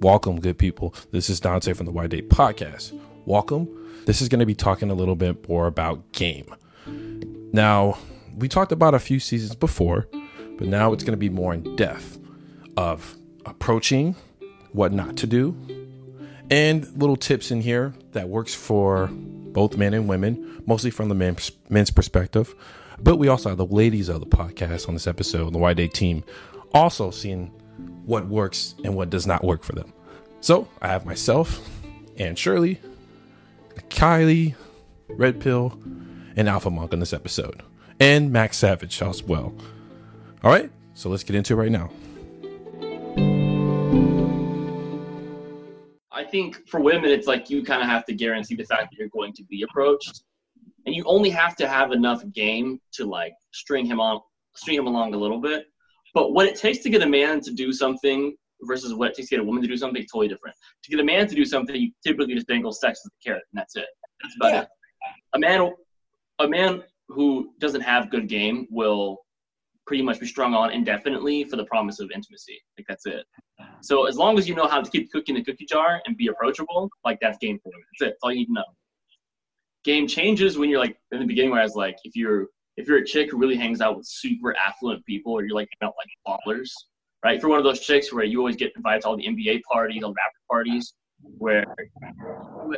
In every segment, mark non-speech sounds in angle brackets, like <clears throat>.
Welcome, good people. This is Dante from the Why Date Podcast. Welcome. This is going to be talking a little bit more about game. Now, we talked about a few seasons before, but now it's going to be more in depth of approaching what not to do and little tips in here that works for both men and women, mostly from the men's, men's perspective. But we also have the ladies of the podcast on this episode, the Why Date team, also seeing what works and what does not work for them. So I have myself and Shirley, Kylie, Red Pill, and Alpha Monk on this episode, and Max Savage as well. All right, so let's get into it right now. I think for women, it's like you kind of have to guarantee the fact that you're going to be approached, and you only have to have enough game to like string him on, string him along a little bit. But what it takes to get a man to do something versus what it takes to get a woman to do something is totally different. To get a man to do something, you typically just dangle sex as a carrot, and that's it. That's about Yeah. it. A man, a man who doesn't have good game will pretty much be strung on indefinitely for the promise of intimacy. Like that's it. So as long as you know how to keep cooking the cookie jar and be approachable, like that's game for women. That's it. That's all you need to know. Game changes when you're like in the beginning where I was like, if you're if you're a chick who really hangs out with super affluent people or you're like out like ballers, right? If you're one of those chicks where you always get invited to all the NBA parties, all the rapper parties, where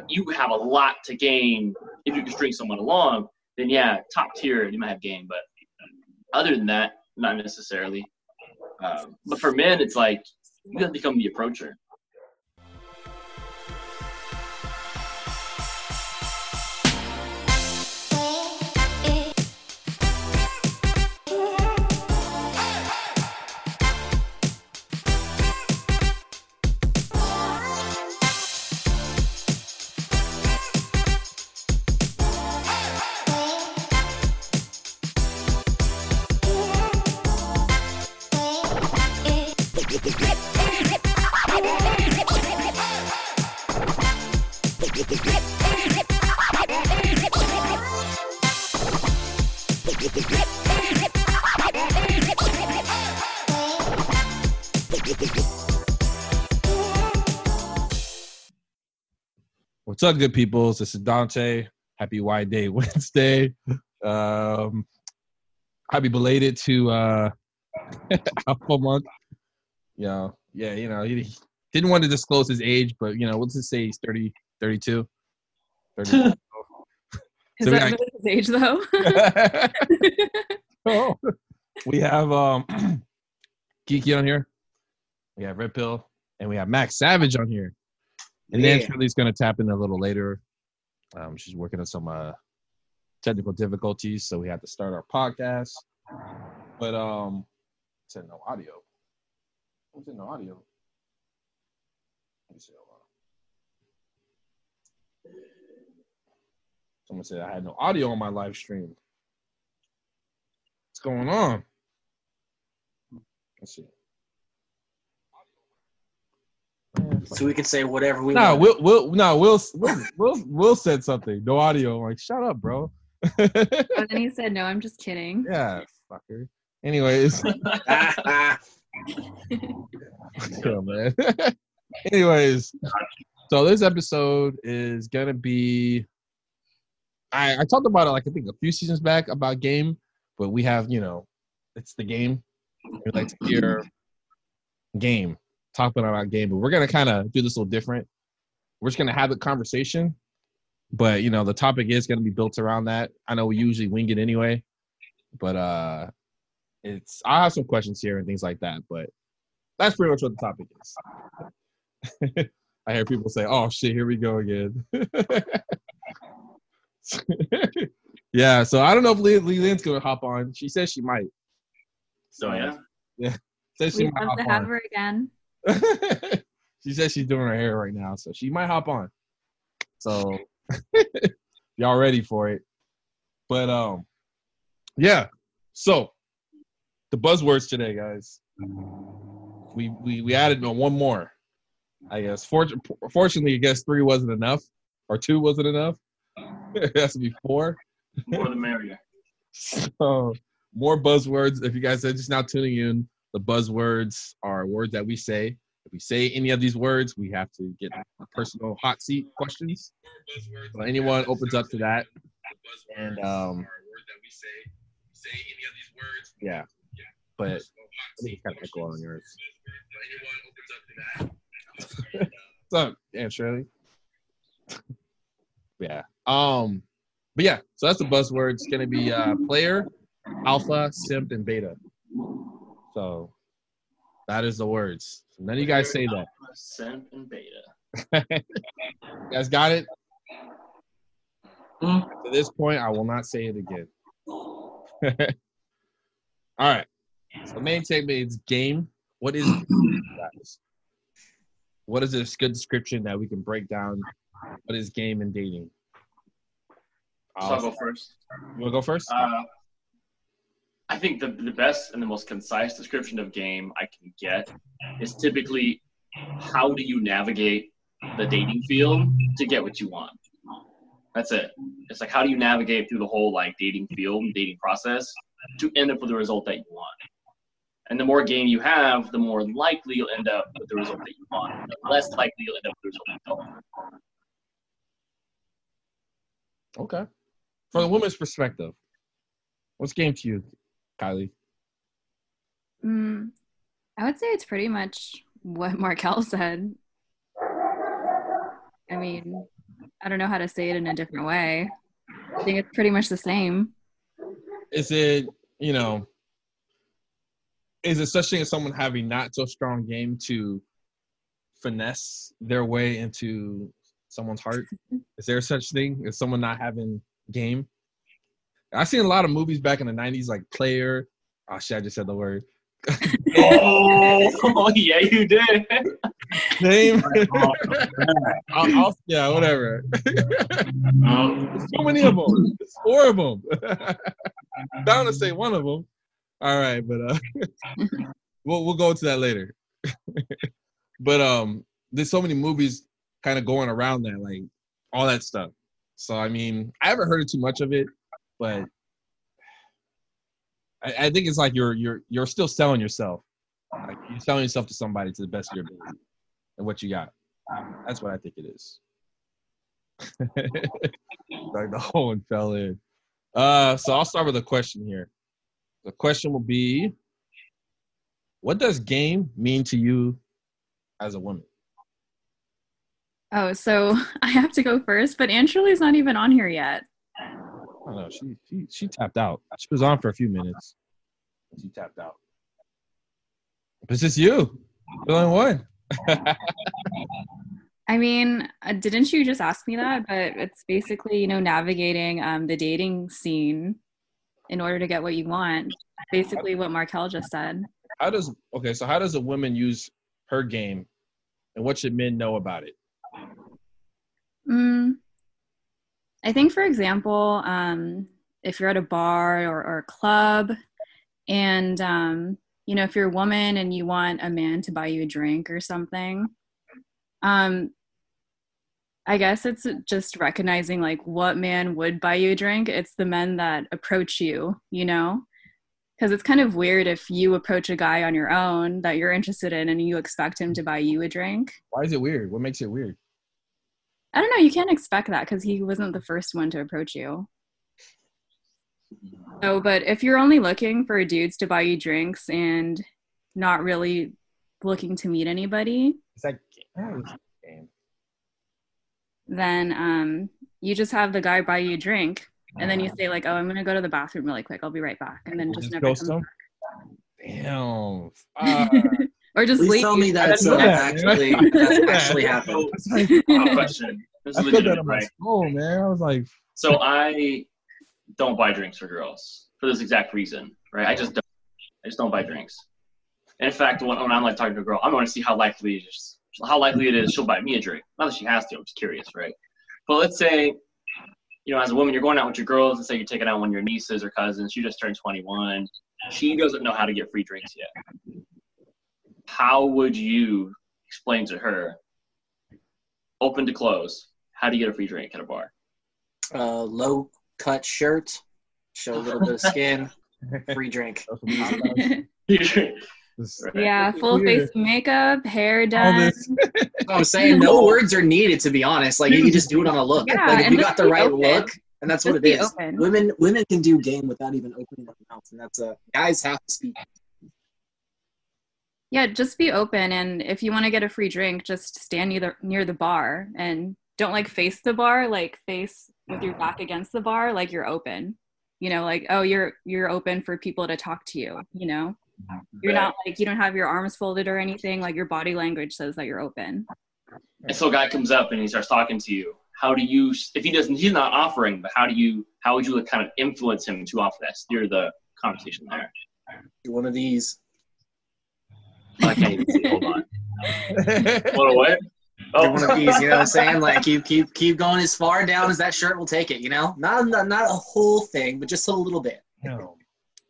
you have a lot to gain if you can string someone along, then yeah, top tier, you might have game. But other than that, not necessarily. Um, but for men, it's like you gotta become the approacher. What's up, good peoples? This is Dante. Happy Y Day Wednesday. Um, happy belated to uh, <laughs> Alpha Monk. You know, yeah, you know, he didn't want to disclose his age, but you know, let's just say he's 30, 32. 30. <laughs> Is So that got- his age though? <laughs> oh, we have um <clears throat> Kiki on here. We have Red Pill, and we have Max Savage on here. And then Yeah. Shirley's gonna tap in a little later. Um, she's working on some uh technical difficulties, so we had to start our podcast. But um, said no audio. What's in no audio? Let me see. Someone said I had no audio on my live stream. What's going on? Let's see. So we can say whatever we No, want. Will, Will, no, Will, Will, Will, Will said something. No audio. I'm like, shut up, bro. <laughs> and then he said, "No, I'm just kidding." yeah, fucker. Anyways, <laughs> <laughs> oh, man. Anyways, so this episode is gonna be. I I talked about it like I think a few seasons back about game, but we have you know, it's the game. We like to hear game talking about game, but we're gonna kind of do this a little different. We're just gonna have a conversation, but you know the topic is gonna be built around that. I know we usually wing it anyway, but uh, it's I have some questions here and things like that, but that's pretty much what the topic is. <laughs> I hear people say, "Oh shit, here we go again." <laughs> yeah, so I don't know if Lee, Lee Lynn's gonna hop on. She says she might. So yeah, Says she We'd might love to hop have on. her again. <laughs> she says she's doing her hair right now, so she might hop on. So <laughs> y'all ready for it? But um, yeah. So the buzzwords today, guys. We we we added one more. I guess. Fortu- fortunately, I guess three wasn't enough, or two wasn't enough. <laughs> it has to be four. more the merrier. So more buzzwords. If you guys are just now tuning in, the buzzwords are words that we say If we say any of these words, we have to get personal hot seat questions. So anyone opens up to that. And um, yeah, but I think it's kind of echo on yours. Up, Aunt Shirley? <laughs> yeah. Um, but yeah, so that's the buzzwords. It's gonna be uh, player, alpha, simp, and beta. So that is the words. None of you guys say that. Simp and beta. <laughs> You guys got it? Hmm. To this point, I will not say it again. <laughs> All right. So the main segment is game. What is guys? What is this good description that we can break down? What is game and dating? So I'll go first. You wanna go first? Uh, I think the, the best and the most concise description of game I can get is typically how do you navigate the dating field to get what you want. That's it. It's like how do you navigate through the whole like dating field, dating process to end up with the result that you want. And the more game you have, the more likely you'll end up with the result that you want. The less likely you'll end up with the result you don't. okay. From the woman's perspective, what's game to you, Kylie? Mm, I would say it's pretty much what <laughs> Markel said. I mean, I don't know how to say it in a different way. I think it's pretty much the same. Is it, you know, is it such thing as someone having not so strong game to finesse their way into someone's heart? <laughs> Is there such thing as someone not having game? I've seen a lot of movies back in the '90s, like Player. Oh shit! I just said the word. <laughs> Oh, <laughs> yeah, you did. Name. <laughs> I'll, I'll, yeah, whatever. There's so many of them. It's four of them. Bound to say one of them. All right, but uh, we'll we'll go into that later. but um, there's so many movies kind of going around that, like all that stuff. So I mean, I haven't heard too much of it, but I, I think it's like you're you're you're still selling yourself. Like you're selling yourself to somebody to the best of your ability and what you got. That's what I think it is. <laughs> like the whole one fell in. Uh, so I'll start with a question here. The question will be, what does game mean to you as a woman? Oh, so <laughs> I have to go first, but Aunt Shirley's not even on here yet. I don't know. She she she tapped out. She was on for a few minutes. She tapped out. But it's just you. The only one. I mean, uh, didn't you just ask me that? But it's basically, you know, navigating um, the dating scene in order to get what you want. Basically, what Markel just said. How does okay? So how does a woman use her game, and what should men know about it? Mm, I think, for example, um, if you're at a bar or, or a club, and um, you know, if you're a woman and you want a man to buy you a drink or something, um, I guess it's just recognizing like what man would buy you a drink. It's the men that approach you, you know, because it's kind of weird if you approach a guy on your own that you're interested in and you expect him to buy you a drink. Why is it weird? What makes it weird? I don't know. You can't expect that because he wasn't the first one to approach you. No, but if you're only looking for dudes to buy you drinks and not really looking to meet anybody, It's like game. then um, you just have the guy buy you a drink, and then you say like, "Oh, I'm gonna go to the bathroom really quick. I'll be right back," and then just Just never comes them? Damn. <laughs> Fuck. back. or just Please leave. tell me that's, I that. actually I didn't know that's that. actually happened. It's like, Good question. This I is put that legitimate, on my right? man. I was like, So I don't buy drinks for girls for this exact reason, right? I just don't. I just don't buy drinks. And in fact, when, when I'm like talking to a girl, I'm going to see how likely it is, how likely it is she'll buy me a drink. Not that she has to. I'm just curious, right? But let's say, you know, as a woman, you're going out with your girls. Let's say you're taking out one of your nieces or cousins. She just turned 21. She doesn't know how to get free drinks yet. How would you explain to her, open to close, how do you get a free drink at a bar? Uh, low cut shirt, show a little bit of skin, <laughs> free drink. that's what we- Free drink. This- Right. Yeah, full face makeup, hair all done. I'm saying no <laughs> words are needed to be honest. Like you can just do it on a look. Yeah, like if and you got the right open. look, and that's what Just it be is. open. Women women can do game without even opening their mouths, and that's a guys have to speak. Yeah, just be open, and if you want to get a free drink, just stand near the, near the bar and don't like face the bar, like face with your back against the bar, like you're open. You know, like oh, you're you're open for people to talk to you. You know, you're not like you don't have your arms folded or anything. Like your body language says that you're open. And so a guy comes up and he starts talking to you. How do you, if he doesn't, he's not offering, but how do you, how would you kind of influence him to offer that? Steer the conversation there. Do one of these. I can't even see. Hold on. What away? Do one of Oh, these. You know what I'm saying? Like keep keep keep going as far down as that shirt will take it. You know, not not, not a whole thing, but just a little bit. No.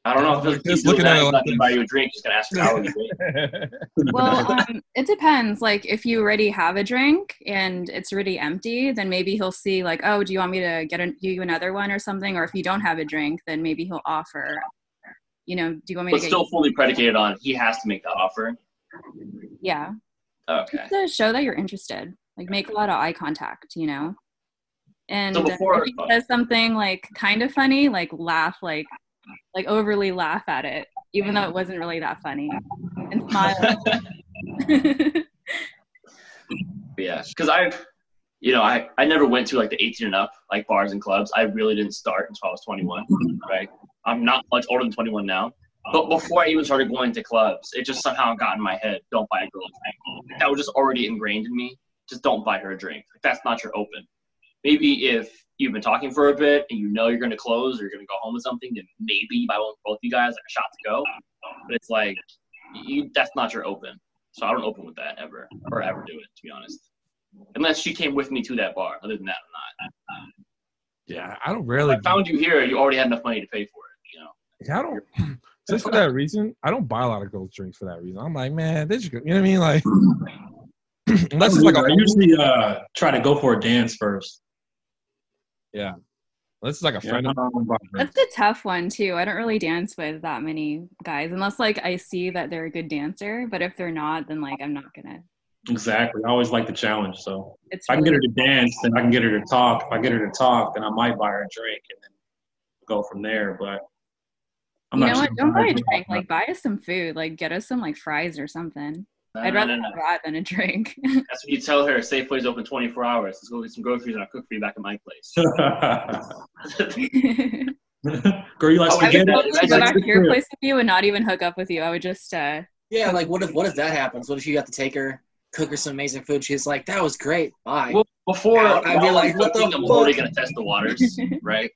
I don't know if Just he's he's looking looking at at it like not going to buy you a drink. He's going to ask you hourly <laughs> rate. Well, um, it depends. Like, if you already have a drink and it's already empty, then maybe he'll see, like, oh, do you want me to get a, you another one or something? Or if you don't have a drink, then maybe he'll offer, you know, do you want me But to get still fully predicated on he has to make that offer. Yeah. Okay. Just to show that you're interested. Like, make a lot of eye contact, you know? And So before- if he says something like kind of funny, like laugh, like like overly laugh at it, even though it wasn't really that funny, and smile. <laughs> Yeah, because I've, you know, I, I never went to like the 18 and up like bars and clubs. I really didn't start until I was 21. Right, I'm not much older than 21 now. But um, before I even started going to clubs, it just somehow got in my head: don't buy a girl a drink. That was just already ingrained in me. Just don't buy her a drink. Like, that's not your open. Maybe if you've been talking for a bit and you know you're going to close or you're going to go home with something, then maybe you buy one for both you guys, like a shot to go. But it's like you, that's not your open. So I don't open with that ever or ever do it, to be honest. Unless she came with me to that bar. Other than that, I'm not. Yeah, I don't If. I found you here, you already had enough money to pay for it. You know. I don't. <clears throat> Just for that reason, I don't buy a lot of girls' drinks for that reason. I'm like, man, they just, you know what I mean? Like, <clears throat> unless it's like a I usually uh, try to go for a dance first. yeah, unless it's like a friend. I of don't buy drinks. That's a tough one too. I don't really dance with that many guys unless like I see that they're a good dancer. But if they're not, then like I'm not gonna. Exactly. I always like the challenge. So It's if I can get her to dance, then I can get her to talk. If I get her to talk, then I might buy her a drink and then go from there. But I'm you not know what? Don't buy a drink. Like buy us some food. Like get us some like fries or something. No, I'd rather no, no. have that than a drink. <laughs> <laughs> That's what you tell her Safeway's open 24 hours. Let's go get some groceries and I'll cook for you back at my place. <laughs> Girl, you like Oh, I would totally I go back to your place with you and not even hook up with you. I would just uh Yeah, like what if what if that happens? What if you got to take her, cook her some amazing food? She's like, "That was great. Bye." Well, before I'd be like, what the cooking, I'm already gonna test the waters, right?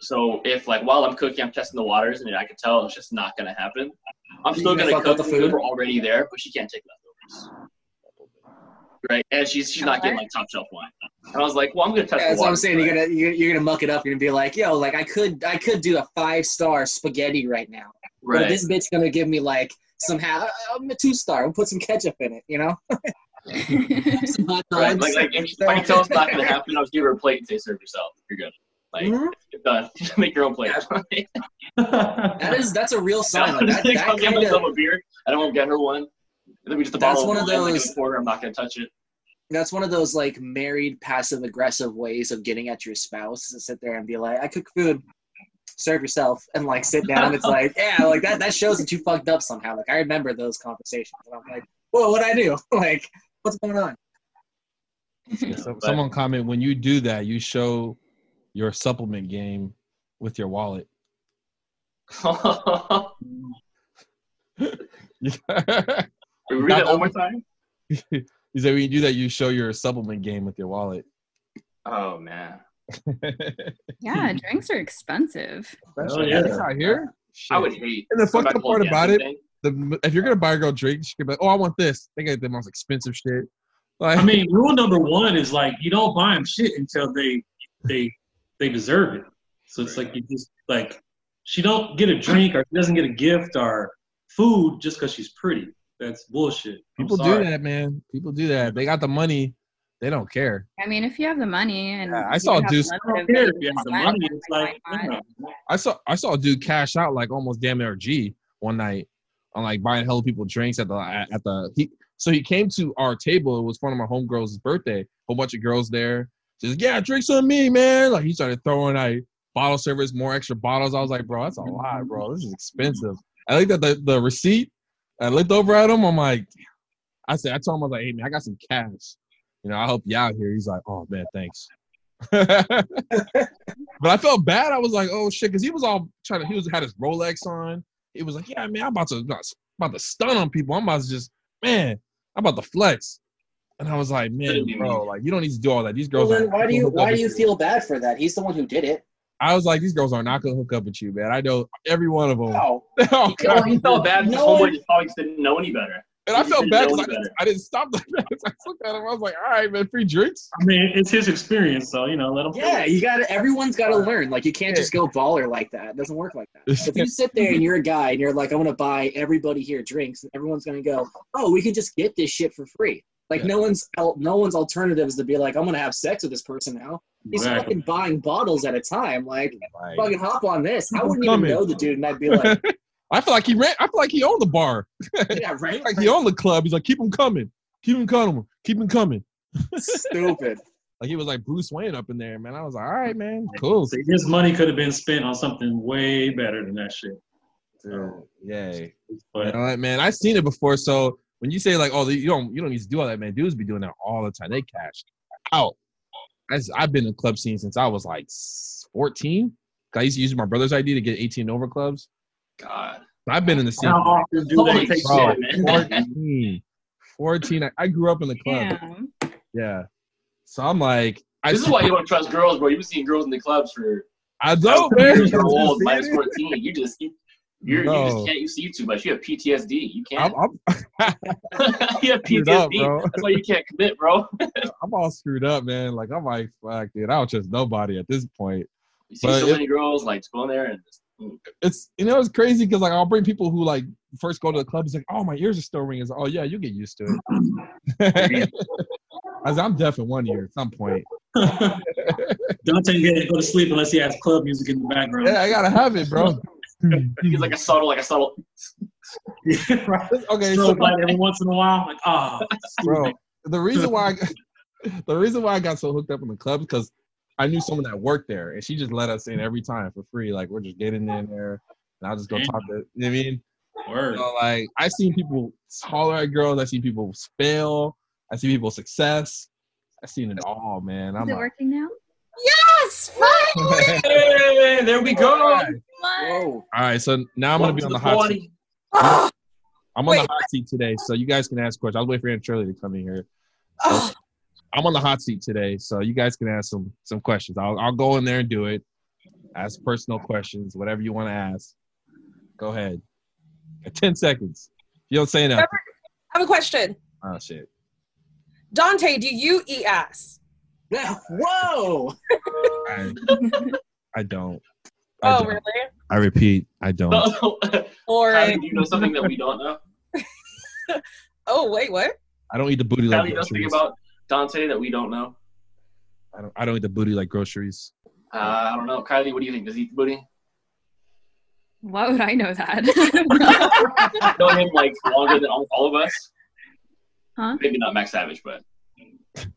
So if like while I'm cooking, I'm testing the waters, and I can tell it's just not gonna happen. I'm still gonna gonna cook the the food. food? We're already there, but she can't take leftovers. Right, and she's she's not getting like top shelf wine. And I was like, well, I'm gonna test. Yeah, the that's what I'm waters, saying. You're gonna you're, you're gonna muck it up. You're gonna be like, "Yo, like I could I could do a five star spaghetti right now, but this bitch gonna give me like some ha- I'm a two star. We'll put some ketchup in it. You know, <laughs> <laughs> some hot Right, like, like if, if I can tell it's not gonna happen, I'll just give her a plate and say serve yourself. You're good. Like Mhm. <laughs> you're done. <laughs> Make your own plate. <laughs> That is that's a real sign. I'm Like, just that, gonna that come get kind myself of a beer. I don't want to get her one. And then we just a That's bottle one of wine, like, those- quarter. I'm not gonna touch it. that's one of those like married passive aggressive ways of getting at your spouse to sit there and be like, I cook food, serve yourself, and like sit down. It's like, yeah, like that that shows that you fucked up somehow. Like I remember those conversations. And I'm like, whoa, what'd I do? Like, what's going on? So, someone comment when you do that, you show your supplement game with your wallet. <laughs> Read that one more time. <laughs> He said when you do that, you show your supplement game with your wallet. Oh man, <laughs> yeah, drinks are expensive. Oh, yeah. Out here. I would hate. And the fucked up to the whole part about it, the if you're gonna buy a girl drink, she could be like, "Oh, I want this." They get the most expensive shit. Like, I mean, rule number one is like you don't buy them shit until they they they deserve it. So it's like you just like she don't get a drink or she doesn't get a gift or food just because she's pretty. That's bullshit. I'm people do that, man. People do that. They got the money. They don't care. I mean, if you have the money and Yeah, I saw have Deuce- I don't care if you have the money. It's like why not? you know, I saw I saw a dude cash out like almost damn near a G one night on like buying hella people drinks at the at, at the he. So he came to our table. It was one of my homegirls' birthday. Whole bunch of girls there. Like, yeah, drinks on me, man. Like he started throwing like bottle service, more extra bottles. I was like, bro, that's a lot, bro. This is expensive. I looked at the, the receipt. I looked over at him. I'm like, I said, I told him, I was like, hey man, I got some cash. You know, I help you out here. He's like, oh man, thanks. <laughs> but I felt bad. I was like, oh shit, because he was all trying to. He was had his Rolex on. He was like, yeah, man, I'm about to about to stun on people. I'm about to just, man, I'm about to flex. And I was like, man, bro, like you don't need to do all that. These Well, girls. then why do you why do you feel bad for that? He's the one who did it. I was like, these girls are not gonna hook up with you, man. I know every one of them. No. <laughs> Oh, Well, God. he felt bad because No homeboy one- just probably just didn't know any better. And I felt bad because I didn't. I didn't stop the <laughs> I looked at him. I was like, all right, man, free drinks. I mean, it's his experience, so you know, let him. Yeah, you got to Everyone's got to learn. Like you can't just go baller like that. It doesn't work like that. <laughs> If you sit there and you're a guy and you're like, I'm gonna buy everybody here drinks, and everyone's gonna go, oh, we can just get this shit for free. Like Yeah. no one's no one's alternative is to be like, I'm gonna have sex with this person now. He's Exactly. fucking buying bottles at a time. Like Like, fucking hop on this. I wouldn't even coming. know the dude, and I'd be like, <laughs> I feel like he ran. I feel like he owned the bar. <laughs> yeah, right. Like he owned the club. He's like, keep him coming, keep him coming, keep him coming. <laughs> Stupid. Like he was like Bruce Wayne up in there, man. I was like, all right, man, cool. See, his money could have been spent on something way better than that shit. Dude, Yay. You But know man, I've seen it before. So when you say like, oh, you don't, you don't need to do all that, man. Dudes be doing that all the time. They cash out. I, I've been in club scene since I was like 14. I used to use my brother's ID to get 18 over clubs. God. I've been in the scene. how often do they take Bro, shit, man. <laughs> 14. 14. I, I grew up in the club. Damn. Yeah. So I'm like, I This is why you don't trust girls, bro. You've been seeing girls in the clubs for I don't, man. years <laughs> old, minus 14. You just you, you're, you just can't use YouTube much. You have PTSD. You can't. I'm, <laughs> <laughs> you have PTSD. up. That's why you can't commit, bro. <laughs> I'm all screwed up, man. Like I'm like, fuck, dude. I don't trust nobody at this point. You see But so it- many girls like just go in there and just, mm. It's you know it's crazy because like I'll bring people who like first go to the club. It's like, oh my ears are still ringing. It's like, oh yeah, you get used to it. <clears throat> I was, I'm deaf in one ear at some point. Dante can't go to sleep unless he has club music in the background. Yeah, I gotta have it, bro. <laughs> He's like a subtle, like a subtle. right. <laughs> okay, so light every once in a while. Like, ah, <laughs> bro, the reason why I got, the reason why I got so hooked up in the club because I knew someone that worked there, and she just let us in every time for free. Like we're just getting in there, and I'll just go talk to. You know what I mean? word. So, like I've seen people holler at girls. I see people fail. I see people success. I've seen it all, man. I'm Is it like, working now? Yes, finally. <laughs> Hey, there we go. All right, All right so now I'm gonna be on the Welcome to hot seat. party. I'm on Wait. the hot seat today, so you guys can ask questions. I was waiting for Aunt Shirley to come in here. Oh, I'm on the hot seat today, so you guys can ask some some questions. I'll I'll go in there and do it. Ask personal questions, whatever you want to ask. Go ahead. <laughs> Ten seconds. You don't say nothing. I have a question. Oh shit. Dante, do you eat ass? <laughs> Whoa. I, I don't. I, Oh, don't. really? I repeat, I don't. <laughs> Or Kylie, do you know something that we don't know? <laughs> oh, wait, what? I don't eat the booty like Kylie, you know something groceries. about Dante that we don't know? I don't. I don't eat the booty like groceries. Uh, I don't know. Kylie, what do you think? Does he eat the booty? Why would I know that? know him like longer than almost all of us. Huh? Maybe not Max Savage, but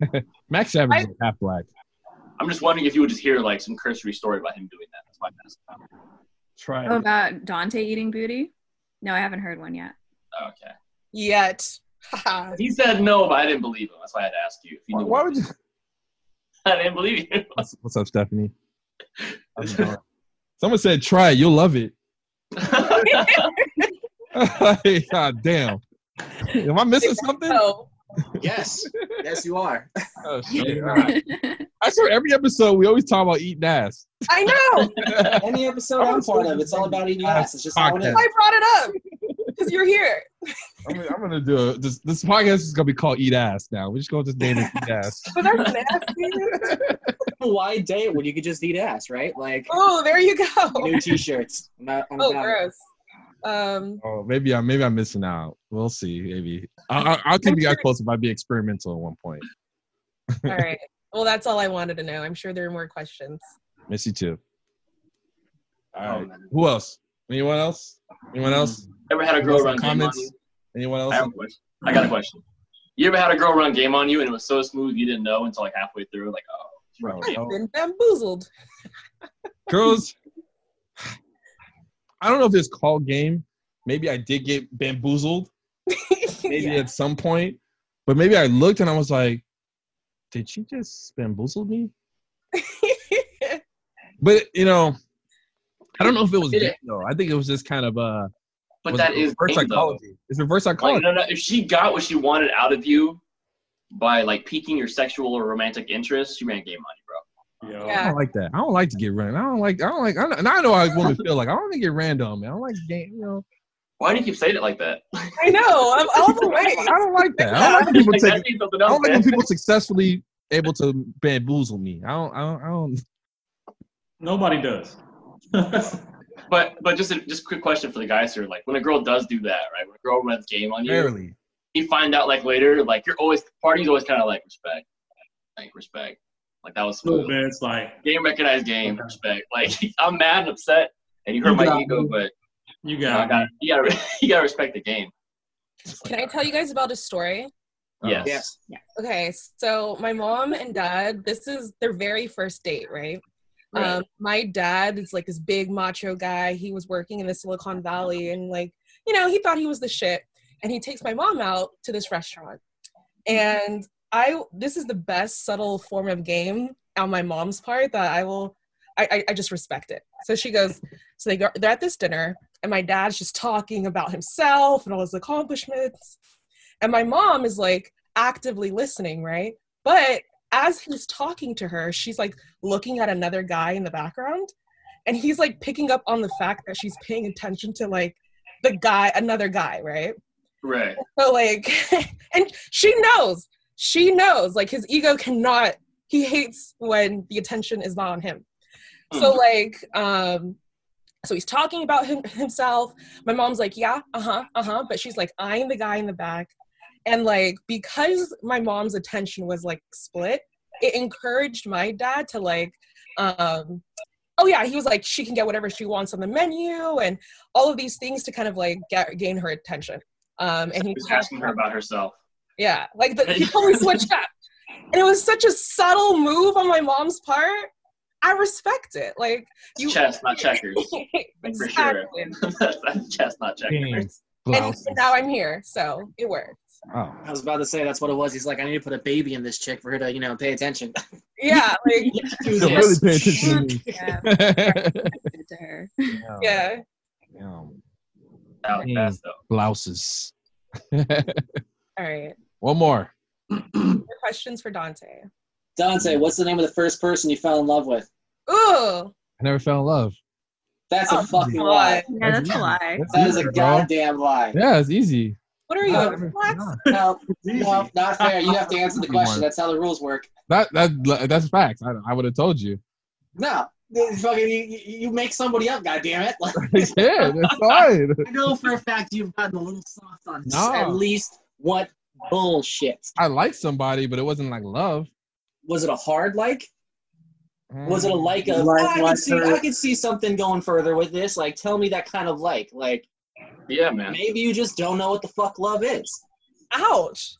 <laughs> Max Savage I- is half black. I'm just wondering if you would just hear like some cursory story about him doing that. That's why I asked. Try oh, about Dante eating booty? No, I haven't heard one yet. Oh, okay. Yet. <laughs> He said no, but I didn't believe him. That's why I had to ask you. If you Why, knew. why would you? <laughs> I didn't believe you. What's, what's up, Stephanie? How's it going? Someone said try it. You'll love it. hey, God damn. Am I missing something? Oh, Yes. Yes, you are. <laughs> Oh, shit. All right. I swear every episode we always talk about eating ass. I know. <laughs> Any episode I'm part of, it's all about eating ass. It's just how it is. I brought it up because you're here. <laughs> I'm gonna, I'm gonna do it. This, this podcast is gonna be called Eat Ass now. We're just gonna just name it Eat Ass. But that's nasty. Why date when you could just eat ass, right? Like Oh, there you go. new T-shirts. I'm not, I'm Oh, about it. gross. Um, Oh, maybe I'm maybe I'm missing out. We'll see. Maybe I'll, I'll, I'll keep you guys posted if I be experimental at one point. all right. Well, that's all I wanted to know. I'm sure there are more questions. Miss you too. All Oh, Who else? Anyone else? Anyone else? Ever had a girl Some run game on comments? you? Anyone I else? have a question. I got a question. You ever had a girl run game on you and it was so smooth you didn't know until like halfway through? Like, oh, Bro, I've been bamboozled. girls i don't know if it's called game. Maybe i did get bamboozled. <laughs> Maybe Yeah. at some point. But maybe i looked and i was like did she just bamboozle me? <laughs> But you know i don't know if it was game, though. I think it was just kind of uh But that is reverse game, though. psychology? It's reverse Like, psychology. no, no, if she got what she wanted out of you by like piquing your sexual or romantic interest, she ran game on you, bro. Yo. I don't like that. I don't like to get ran. I don't like. I don't like. I don't, and I know how women feel. Like I don't want to get ran on, man. I don't like game. You know. Why do you keep saying it like that? I know. I'm all the way. I don't like that. I don't like when people Like, take. that I don't like when people successfully able to bamboozle me. I don't. I don't. I don't Nobody does. But but just a just a quick question for the guys here. Like when a girl does do that, right? When a girl runs game on you, barely. you find out like later, like you're always party's always kind of like respect, like respect. Like that was smooth. man, it's like Game recognized game respect. Like <laughs> I'm mad and upset, and you hurt my ego, but you you, know, I got got you gotta <laughs> you gotta respect the game. Can I tell you guys about a story? Yes. Yes. Okay, so my mom and dad, this is their very first date, right? Right. Um, my dad is like this big macho guy. He was working in the Silicon Valley and like, you know, he thought he was the shit. And he takes my mom out to this restaurant. And I this is the best subtle form of game on my mom's part that I will I, I, I just respect it. So she goes, so they go they're at this dinner and my dad's just talking about himself and all his accomplishments. And my mom is like actively listening, right? But as he's talking to her, she's like looking at another guy in the background. And he's like picking up on the fact that she's paying attention to like the guy, another guy, right? Right. So like, <laughs> and she knows, she knows, like his ego cannot, he hates when the attention is not on him. So like, um, so he's talking about him, himself. My mom's like, yeah, uh huh, uh huh. But she's like eyeing the guy in the back. And like, because my mom's attention was like split, it encouraged my dad to like, um, oh yeah, he was like, she can get whatever she wants on the menu and all of these things to kind of like get, gain her attention. Um, and he Just asking her about herself. Yeah, like the, <laughs> he totally switched up, and it was such a subtle move on my mom's part. I respect it. Like It's chess, not <laughs> checkers. <laughs> For sure. exactly. That's chess, not checkers. And now I'm here, so it works. Oh. I was about to say that's what it was. He's like, I need to put a baby in this chick for her to, you know, pay attention. Yeah, like You're really paying attention to me. Yeah, good to her. yeah. Damn. I like that though. Blouses. All right. One more. More questions for Dante. Dante, what's the name of the first person you fell in love with? Ooh, I never fell in love. That's a Oh, fucking God. lie. Yeah, that's a lie. That's That is easy, a bro. goddamn lie. Yeah, it's easy. what are you? Uh. No, no, not fair. You have to answer the question. That's how the rules work. That that that's facts. I, I would have told you. No, fucking, you, you you make somebody up. Goddamn it! Like, yeah, that's fine. I know for a fact you've gotten a little soft on No. at least what bullshit. I liked somebody, but it wasn't like love. Was it a hard like? Was Mm. it a like of Like- "Oh, I can see I can see something going further with this? Like tell me that kind of like. Like Yeah, man. maybe you just don't know what the fuck love is. Ouch.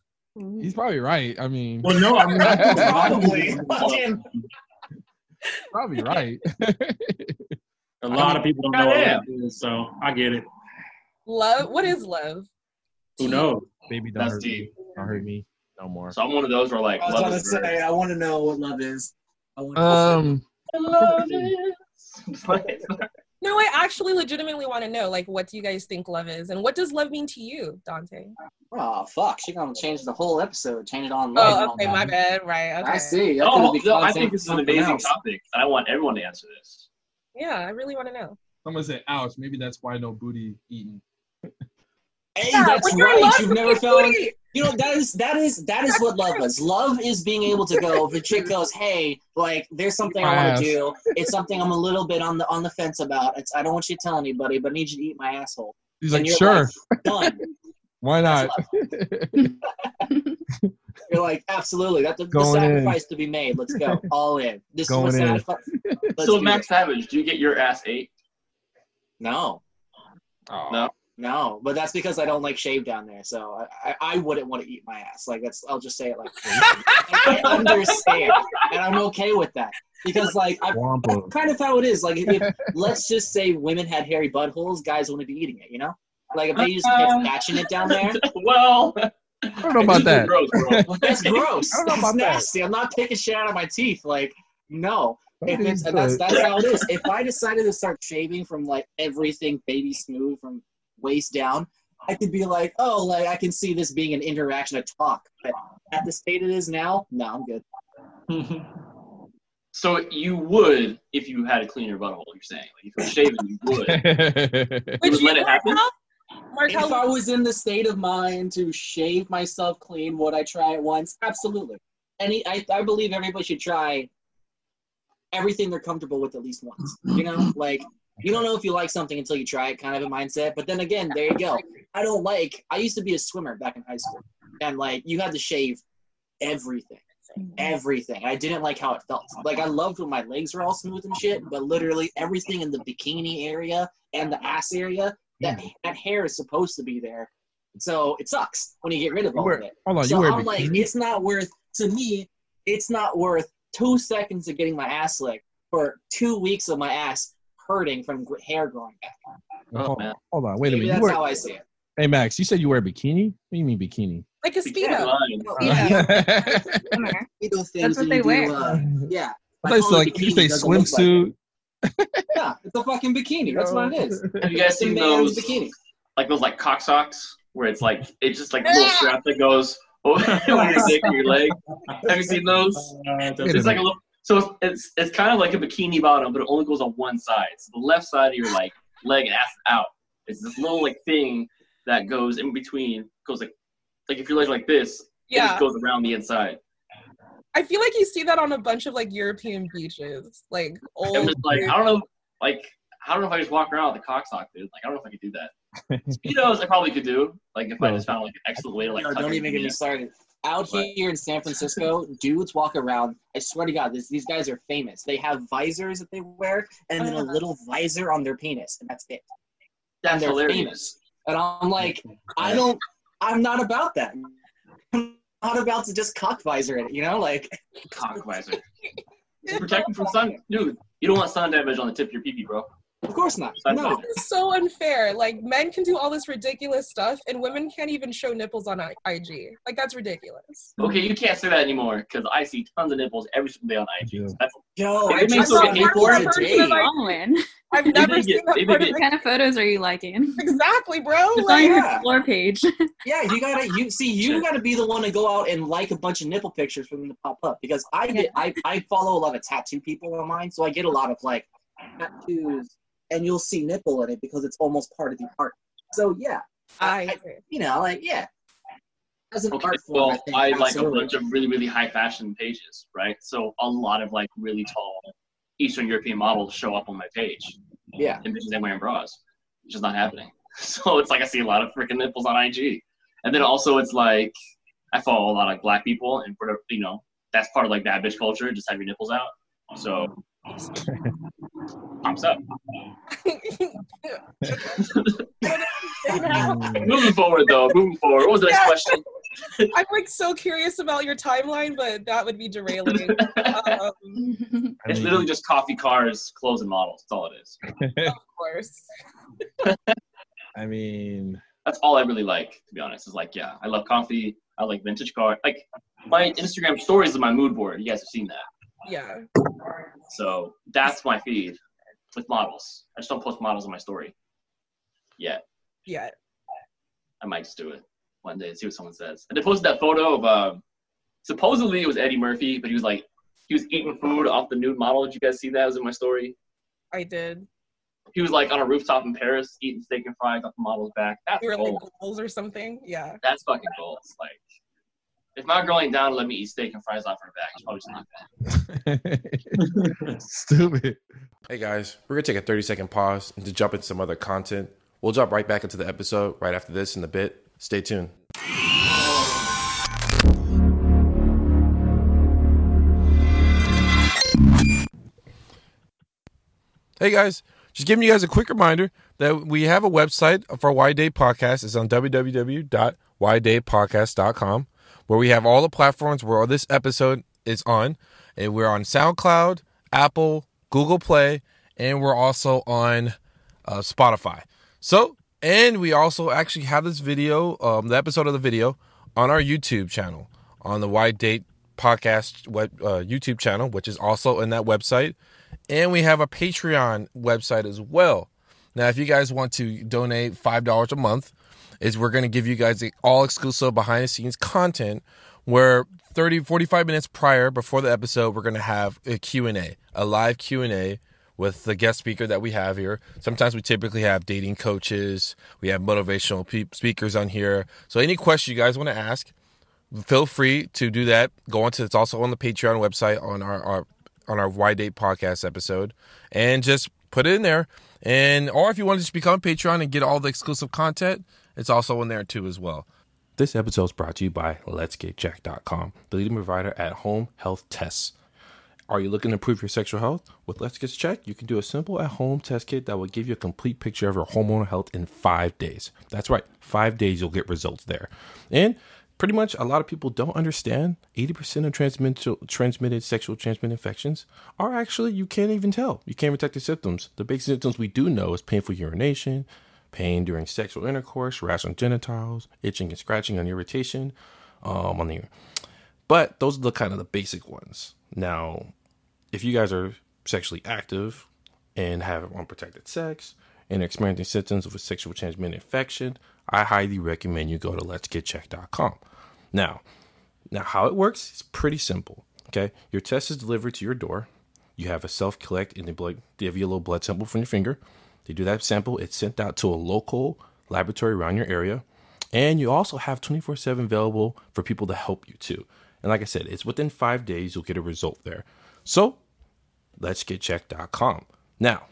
He's probably right. I mean, Well, no, I mean, <laughs> Probably. Probably right. a lot of people don't know what love is, so I get it. Love. What is love? Who knows? Baby, don't That's hurt me. deep. Don't hurt me no more. So I'm one of those where like I was love gonna is very- say I want to know what love is. I wanna- Um, <laughs> love is. No, I actually legitimately want to know. Like, what do you guys think love is, and what does love mean to you, Dante? Oh fuck! She gonna change the whole episode. Change it on. live and Oh, all okay, that. my bad. Right. Okay. I see. That No, no, I think this is an amazing else. topic, and I want everyone to answer this. Yeah, I really want to know. I'm gonna say, ouch. Maybe that's why no booty eating. Hey, Yeah, that's when you're in right. You've never your felt. booty. You know that is that is that is what love is. Love is being able to go. If a chick goes, "Hey, like, there's something I want to do. It's something I'm a little bit on the on the fence about. It's I don't want you to tell anybody, but I need you to eat my asshole." He's And like, sure. like, Done. <laughs> why not? <laughs> You're like, absolutely. That's the, the Going in. sacrifice to be made. Let's go all in. This Going is what in. <laughs> so Max it. Savage, do you get your ass ate? No, Oh. No. No, but that's because I don't like shave down there, so I, I, I wouldn't want to eat my ass. Like that's, I'll just say it like I understand, and I'm okay with that because like I, Wampa. kind of how it is. Like if, if let's just say women had hairy buttholes, guys wouldn't be eating it. You know, like if they just kept scratching it down there, <laughs> well, I don't know about that. <laughs> Gross, bro. that's gross. I don't know That's about that. nasty. I'm not picking shit out of my teeth. Like no. If it's, that's that's how it is. If I decided to start shaving from like everything baby smooth from waist down, I could be like, oh, like I can see this being an interaction, a talk. But at the state it is now, no, I'm good. <laughs> So you would if you had a cleaner butthole. You're saying, like if you're shaving, you would. Would <laughs> would you, let it happen? Markel? Markel, If I was in the state of mind to shave myself clean, would I try it once? Absolutely. Any, I, I believe everybody should try everything they're comfortable with at least once. You know, like you don't know if you like something until you try it, kind of a mindset. But then again, there you go. I don't like. I used to be a swimmer back in high school, and like you had to shave everything, everything. I didn't like how it felt. Like I loved when my legs were all smooth and shit, but literally everything in the bikini area and the ass area, that that hair is supposed to be there. So it sucks when you get rid of all wear, of it. hold on, you So wear I'm like, it's not worth to me. It's not worth two seconds of getting my ass licked for two weeks of my ass hurting from hair growing back. Oh, hold, man. hold on, wait a minute. You that's wear, how I see it. hey Max, you said you wear a bikini? What do you mean bikini? like a You speedo. Yeah, Summer. those things <laughs> That's what you they do, wear. uh, yeah. I thought you like you say doesn't like swimsuit. it. Yeah, it's a fucking bikini. That's what it is. <laughs> Have you guys It's seen those? bikini. Like those like cock socks where it's like it's just like a little strap that goes <laughs> over your dick and your leg. Have you seen those? Wait It's like a little. So it's, it's it's kind of like a bikini bottom, but it only goes on one side. So the left side of your like leg and ass out. It's this little like thing that goes in between. Goes like like if your legs like this, it Yeah, just goes around the inside. I feel like you see that on a bunch of like European beaches, like <laughs> old. I'm just like I don't know, like I don't know if I just walk around with a cock sock, dude. Like I don't know if I could do that. <laughs> Speedos, I probably could do. Like if I just found like an excellent way to like. Yo, tuck don't even get me started. Out What? here in San Francisco, dudes walk around. I swear to God, this, these guys are famous. They have visors that they wear, and then a little visor on their penis, and that's it. That's and they're hilarious. famous. And I'm like, <laughs> I don't. I'm not about that. I'm not about to just cock visor it. You know, like Cock visor. <laughs> To protect you from sun, dude. You don't want sun damage on the tip of your pee, bro. Of course not. No. visor. It's so unfair. Like men can do all this ridiculous stuff, and women can't even show nipples on IG. Like that's ridiculous. Okay, you can't say that anymore because I see tons of nipples every single day on IG. Yeah. That's Yo, I may just still saw get hate nipples for it. today. Like- I've never may seen that they may part of get- What kind of photos are you liking? Exactly, bro. It's on Like, your yeah. explore page. <laughs> Yeah, you gotta you see you gotta be the one to go out and like a bunch of nipple pictures for them to pop up because I get I, I follow a lot of tattoo people online, so I get a lot of like tattoos and you'll see nipple in it because it's almost part of the art. So yeah, I, I- you know, like yeah. As an okay. art form, Well, I think I like a bunch of really, really high fashion pages, right? So a lot of like really tall Eastern European models show up on my page. Yeah. And bitches ain't wearing bras. It's just not happening. <laughs> So it's like I see a lot of freaking nipples on IG. And then also it's like I follow a lot of black people and you know, that's part of like bad bitch culture, just have your nipples out. So pops up. <laughs> moving forward though, moving forward. What was the next question? <laughs> I'm like so curious about your timeline, but that would be derailing. um, <laughs> It's literally just coffee cars, clothes, and models. That's all it is. of course. I mean, That's all I really like, to be honest. Is like, yeah, I love coffee. I like vintage car. Like my Instagram stories is my mood board. You guys have seen that. Yeah. So that's my feed with models. I just don't post models on my story yet. Yeah. I might just do it one day and see what someone says. And they posted that photo of uh, supposedly it was Eddie Murphy, but he was like he was eating food off the nude model. Did you guys see that? It was in my story. I did. He was like on a rooftop in Paris eating steak and fries off the model's back. That's were like goals or something. Yeah. That's fucking gold. Like if my girl ain't down to let me eat steak and fries off her back, she's probably not that. <laughs> <laughs> stupid. Hey guys, we're gonna take a 30 second pause and to jump into some other content. We'll jump right back into the episode right after this in a bit. Stay tuned. Hey guys, just giving you guys a quick reminder that we have a website for Why Date Podcast. It's on www.whydaypodcast.com where we have all the platforms where this episode is on. And we're on SoundCloud, Apple, Google Play, and we're also on uh, Spotify. So, and we also actually have this video, um, the episode of the video, on our YouTube channel, on the Why Date Podcast web, uh, YouTube channel, which is also in that website. And we have a Patreon website as well. Now, if you guys want to donate $5 a month, is we're going to give you guys the all exclusive behind the scenes content where 30 45 minutes prior before the episode we're going to have a Q&A, a live Q&A with the guest speaker that we have here. Sometimes we typically have dating coaches, we have motivational pe- speakers on here. So any question you guys want to ask, feel free to do that. Go on to it's also on the Patreon website on our, our on our Why Date podcast episode and just put it in there. And or if you want to just become a Patreon and get all the exclusive content, it's also in there too as well. This episode is brought to you by Let'sGetChecked.com, the leading provider at home health tests. Are you looking to improve your sexual health? With Let's Get Checked, you can do a simple at home test kit that will give you a complete picture of your hormonal health in five days. That's right, five days you'll get results there. And pretty much a lot of people don't understand 80% of transmitted, sexual transmitted infections are actually, you can't even tell. You can't detect the symptoms. The basic symptoms we do know is painful urination, pain during sexual intercourse, rash on genitals, itching and scratching and irritation um, on the ear. But those are the kind of the basic ones. Now, if you guys are sexually active and have unprotected sex and experiencing symptoms of a sexual transmitted infection, I highly recommend you go to letsgetchecked.com. Now, now how it works is pretty simple. Okay, your test is delivered to your door. You have a self collect in the blood. They give you a little blood sample from your finger. They do that sample. It's sent out to a local laboratory around your area, and you also have 24 7 available for people to help you too. And like I said, it's within five days you'll get a result there. So, let's get checked.com. Now,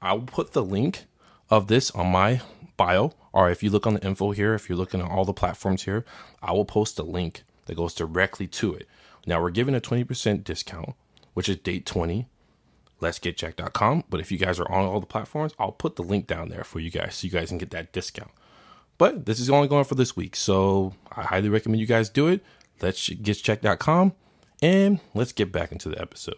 I will put the link of this on my bio, or if you look on the info here, if you're looking at all the platforms here, I will post a link that goes directly to it. Now, we're giving a 20% discount, which is date 20. Let's get checked.com. But if you guys are on all the platforms, I'll put the link down there for you guys so you guys can get that discount. But this is only going for this week. So I highly recommend you guys do it. Let's get checked.com and let's get back into the episode.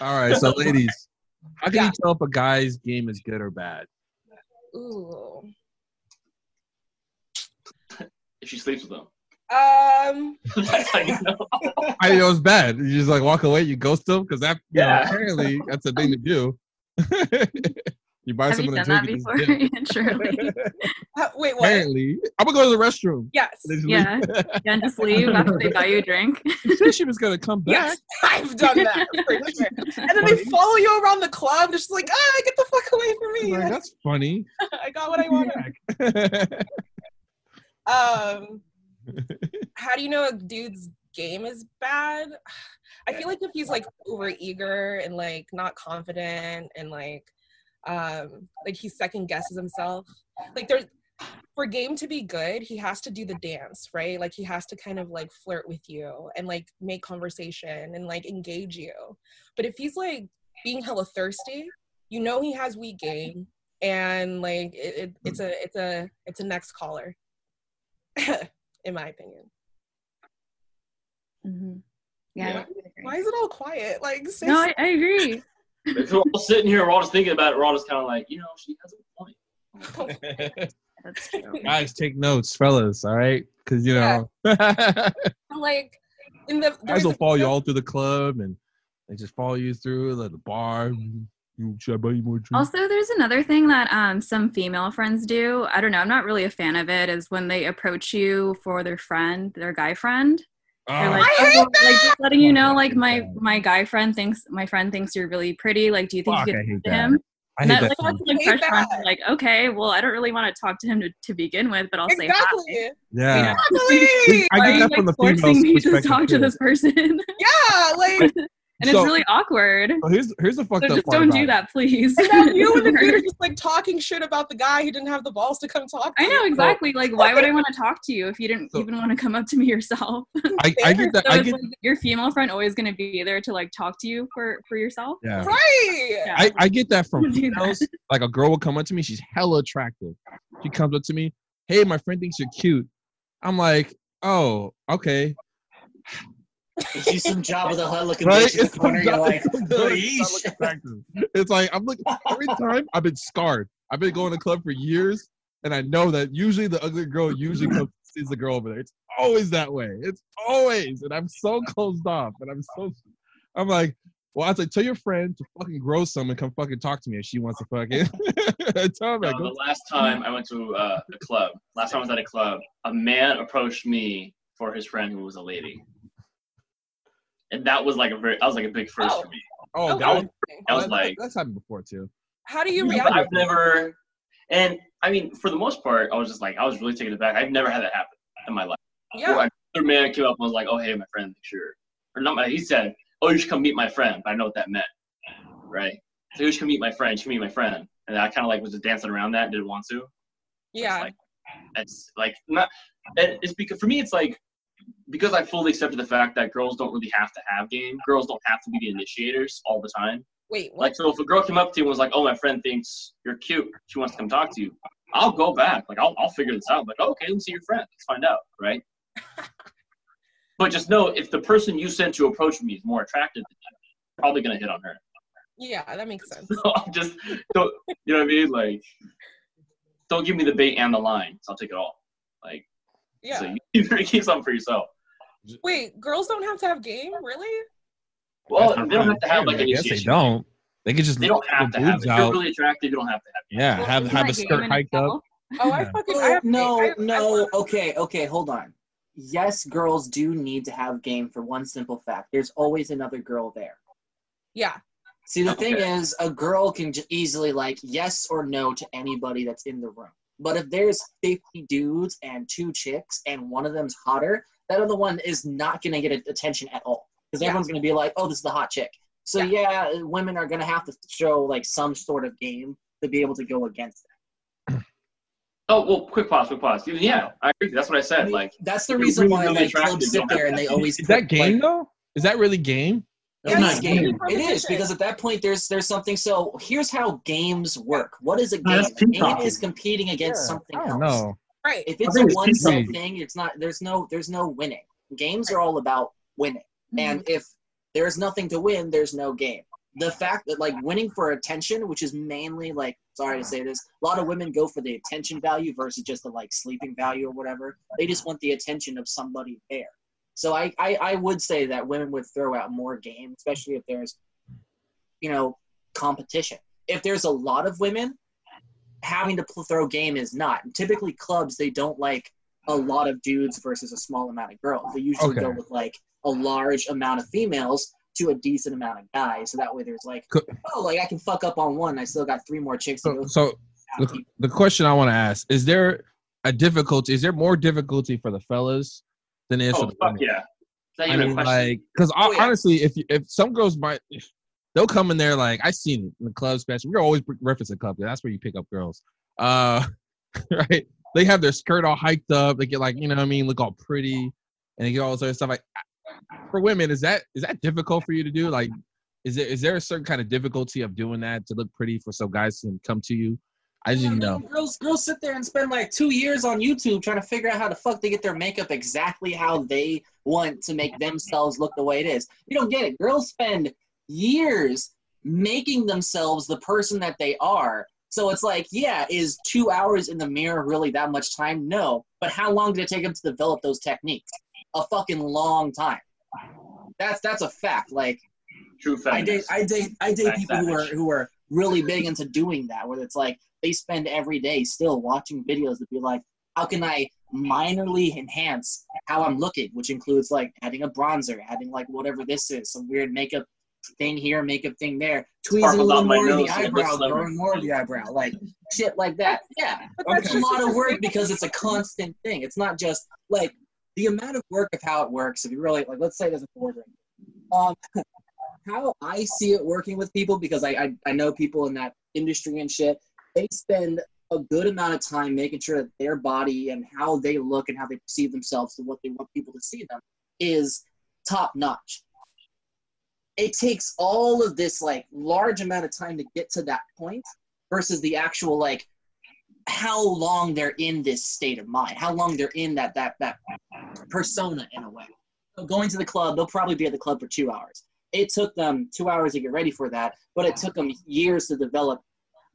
All right, so ladies, <laughs> how can Yeah. you tell if a guy's game is good or bad? Ooh. If she sleeps with them. Um. <laughs> That's how you know. <laughs> I know it's bad. You just like walk away, you ghost them because that you know, Yeah. apparently that's a thing to do. <laughs> you buy Have you someone a done that before? and just dip. Surely. uh, wait. What? apparently, I'm gonna go to the restroom. Yes. They Yeah. leave. Yeah, just leave after they buy you a drink. She she was gonna come back. Yes, I've done that for sure. And then they follow you around the club, just like, ah, get the fuck away from me! Like, that's funny. I got what I wanted. Um, <laughs> how do you know a dude's game is bad? I feel like if he's like over eager and like not confident and like um like he second guesses himself. Like there's for game to be good, he has to do the dance, right? Like he has to kind of like flirt with you and like make conversation and like engage you. But if he's like being hella thirsty, you know he has weak game and like it, it, it's a it's a it's a next caller <coughs> in my opinion hmm Yeah. Yeah. I would agree. why is it all quiet like say No, I, I agree. <laughs> If we're all sitting here, we're all just thinking about it. We're all just kind of like, you know, she has a point. <laughs> That's true. Guys, take notes, fellas. All right, because you know, <laughs> like in the guys will follow you all through the club and they just follow you through the, the bar. You should I buy more drinks? Also, there's another thing that um, some female friends do. I don't know. I'm not really a fan of it. Is when they approach you for their friend, their guy friend. They're Oh, like, I hate oh, like just letting you know, like my my guy friend thinks my friend thinks you're really pretty. Like, do you think fuck, you I could hate talk that. him? I And hate that, that. like, that's like hate pressure on that. you, like, okay, well, I don't really want to talk to him to, to begin with, but I'll say hi. exactly Yeah. exactly I get are you that like from the forcing female's me to perspective, talk to this person? yeah like <laughs> and So- it's really awkward. So here's here's the So fucked up just part don't about do it. that, please. And then you It and the doesn't dude are just like talking shit about the guy who didn't have the balls to come talk to I know you. exactly. Like, why would I want to talk to you if you didn't So- even want to come up to me yourself? <laughs> I, I get that. So I get. like, your female friend always going to be there to like talk to you for for yourself? Yeah. Right. Yeah. I, I get that from Don't that. females. Like a girl will come up to me, she's hella attractive. She comes up to me, hey, my friend thinks you're cute. I'm like, oh, okay. You see some job with a hut looking Right? bitch in the It's corner, you're like, it's not yeesh. attractive. It's like I'm looking every time I've been scarred. I've been going to club for years, and I know that usually the ugly girl usually comes sees the girl over there. It's always that way. It's always, and I'm so closed off, and I'm so, I'm like, well, I was like, tell your friend to fucking grow some and come fucking talk to me if she wants to fucking. <laughs> tell her, Uh, the last time I went to uh, a club, last time I was at a club, a man approached me for his friend who was a lady, and that was like a very, that was like a big first Oh. for me. Oh, Okay. that was, I was that- like, that's happened before too. How do you But react? I've never, and I mean, for the most part, I was just like, I was really taken aback. I've never had that happen in my life. Yeah. Or Another man came up and was like, "Oh, hey, my friend, sure," or not. My, he said, "Oh, you should come meet my friend." But I know what that meant, right? So you should come meet my friend. You should meet my friend, and I kind of like was just dancing around that. Didn't want to. Yeah. like, it's like not. It's because for me, it's like because I fully accepted the fact that girls don't really have to have game. Girls don't have to be the initiators all the time. Wait, what? Like, so if a girl came up to you and was like, "Oh, my friend thinks you're cute. She wants to come talk to you," I'll go back. Like, I'll I'll figure this out. Like, oh, okay, let me see your friend. Let's find out, right? <laughs> but just know if the person you sent to approach me is more attractive than you, probably gonna hit on her. yeah, that makes sense. <laughs> So I'm just don't. You know what I mean? Like, don't give me the bait and the line. So I'll take it all. Like, Yeah. so you <laughs> better keep something for yourself. Wait, girls don't have to have game, really? Well, they don't have to have like I guess they don't. They can just They don't have to have boobs it. If you're really attractive, you don't have to have it. Yeah, Well, have have a skirt in hiked up. Oh, I fucking I have no, I have- I no. have- Okay, okay, hold on. Yes, girls do need to have game for one simple fact. There's always another girl there. Yeah. See, the thing is, a girl can j- easily like yes or no to anybody that's in the room. But if there's 50 dudes and two chicks and one of them's hotter, that other one is not going to get attention at all because Yeah. everyone's going to be like, "Oh, this is the hot chick." So yeah. women are going to have to show like some sort of game to be able to go against that. <clears throat> Oh well, quick pause, quick pause. Yeah, I agree. That's what I said. Like, That's the reason really, why really like attractive, clubs you sit there and they always Is that put, game like, though? Is that really game? Yeah, That's it's not game. game. It is because at that point there's there's something. So here's how games work. What is a game? that's A game is competing against something else. don't know. Right. If it's a one set thing, it's not. There's no there's no winning. Games are all about winning, Mm-hmm. and if there's nothing to win, there's no game. The fact that like winning for attention, which is mainly like sorry to say this, a lot of women go for the attention value versus just the like sleeping value or whatever. They just want the attention of somebody there. So I, I, I would say that women would throw out more game, especially if there's, you know, competition. If there's a lot of women, having to pl- throw game is not. Typically, clubs they don't like a lot of dudes versus a small amount of girls. They usually Okay. go with like a large amount of females to a decent amount of guys. So that way, there's like, Co- oh, like I can fuck up on one. I still got three more chicks to So, so the, the question I want to ask is there a difficulty? Is there more difficulty for the fellas than is oh the fuck yeah. I mean, like, because Oh, yeah. honestly, if you, if some girls might, they'll come in there like I seen it in the club, especially we're always referencing club. That's where you pick up girls. Uh, <laughs> right? They have their skirt all hiked up. They get like you know what I mean, look all pretty, and they get all this other stuff. Like for women, is that is that difficult for you to do? Like, is there is there a certain kind of difficulty of doing that to look pretty for so guys can come to you? I just didn't no, know. Girls, girls sit there and spend like two years on YouTube trying to figure out how the fuck they get their makeup exactly how they want to make themselves look the way it is. You don't get it. Girls spend years making themselves the person that they are. So it's like, yeah, is two hours in the mirror really that much time? No. But how long did it take them to develop those techniques? A fucking long time. That's that's a fact. Like True fact. I date. I date I date That's people who are who are really big into doing that where it's like they spend every day still watching videos to be like how can I minorly enhance how I'm looking which includes like adding a bronzer adding like whatever this is some weird makeup thing here makeup thing there tweezing a little more of the nose so it looks eyebrow slimmer. growing more of the eyebrow like shit like that yeah But that's it's a lot of work because it's a constant thing. It's not just like the amount of work of how it works. If you really like, let's say there's a boardroom. Um, <laughs> how I see it working with people because I, I I know people in that industry and shit. They spend a good amount of time making sure that their body and how they look and how they perceive themselves to what they want people to see them is top notch. It takes all of this like large amount of time to get to that point versus the actual like how long they're in this state of mind, how long they're in that that that persona in a way. So going to the club, they'll probably be at the club for two hours. It took them two hours to get ready for that, but it took them years to develop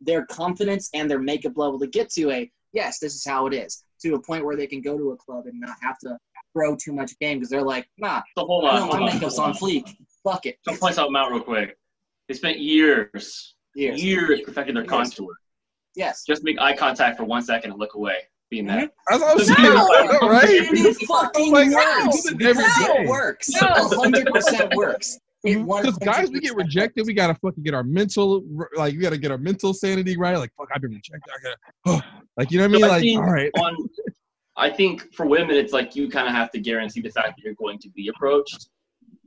their confidence and their makeup level to get to a yes, this is how it is, to a point where they can go to a club and not have to throw too much game because they're like, nah, So hold I on, hold my on, makeup's on on. fleek. Fuck it. So point something out real quick. They spent years, Years. years perfecting their Years. contour. Yes. Just make eye contact for one second and look away. Being that. Mm-hmm. That's what I'm <laughs> saying, No. right? And it fucking <laughs> Like, works. do it every It day. works. No. Hundred percent works. It mm-hmm. Because guys, we get rejected. We gotta fucking get our mental, like, we gotta get our mental sanity right. Like, fuck, I've been rejected. I gotta, like, you know what I mean? So I Like, all right. on, I think for women, it's like you kind of have to guarantee the fact that you're going to be approached,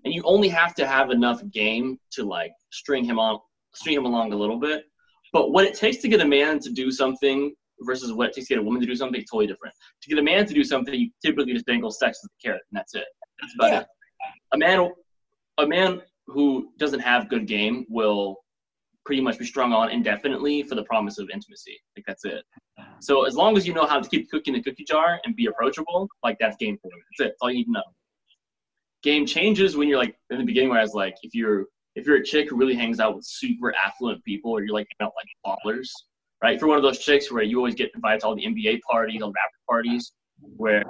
and you only have to have enough game to like string him on, string him along a little bit. But what it takes to get a man to do something versus what it takes to get a woman to do something is totally different. To get a man to do something, you typically just dangle sex as a carrot, and that's it. That's about Yeah. it. A man, a man who doesn't have good game will pretty much be strung on indefinitely for the promise of intimacy. Like that's it. So as long as you know how to keep in the cookie jar and be approachable, like that's game for women. That's it. That's all you need to know. Game changes when you're like in the beginning where I was like, if you're if you're a chick who really hangs out with super affluent people or you're like out like ballers, right? If you're one of those chicks where you always get invited to all the NBA parties, all the rapper parties, where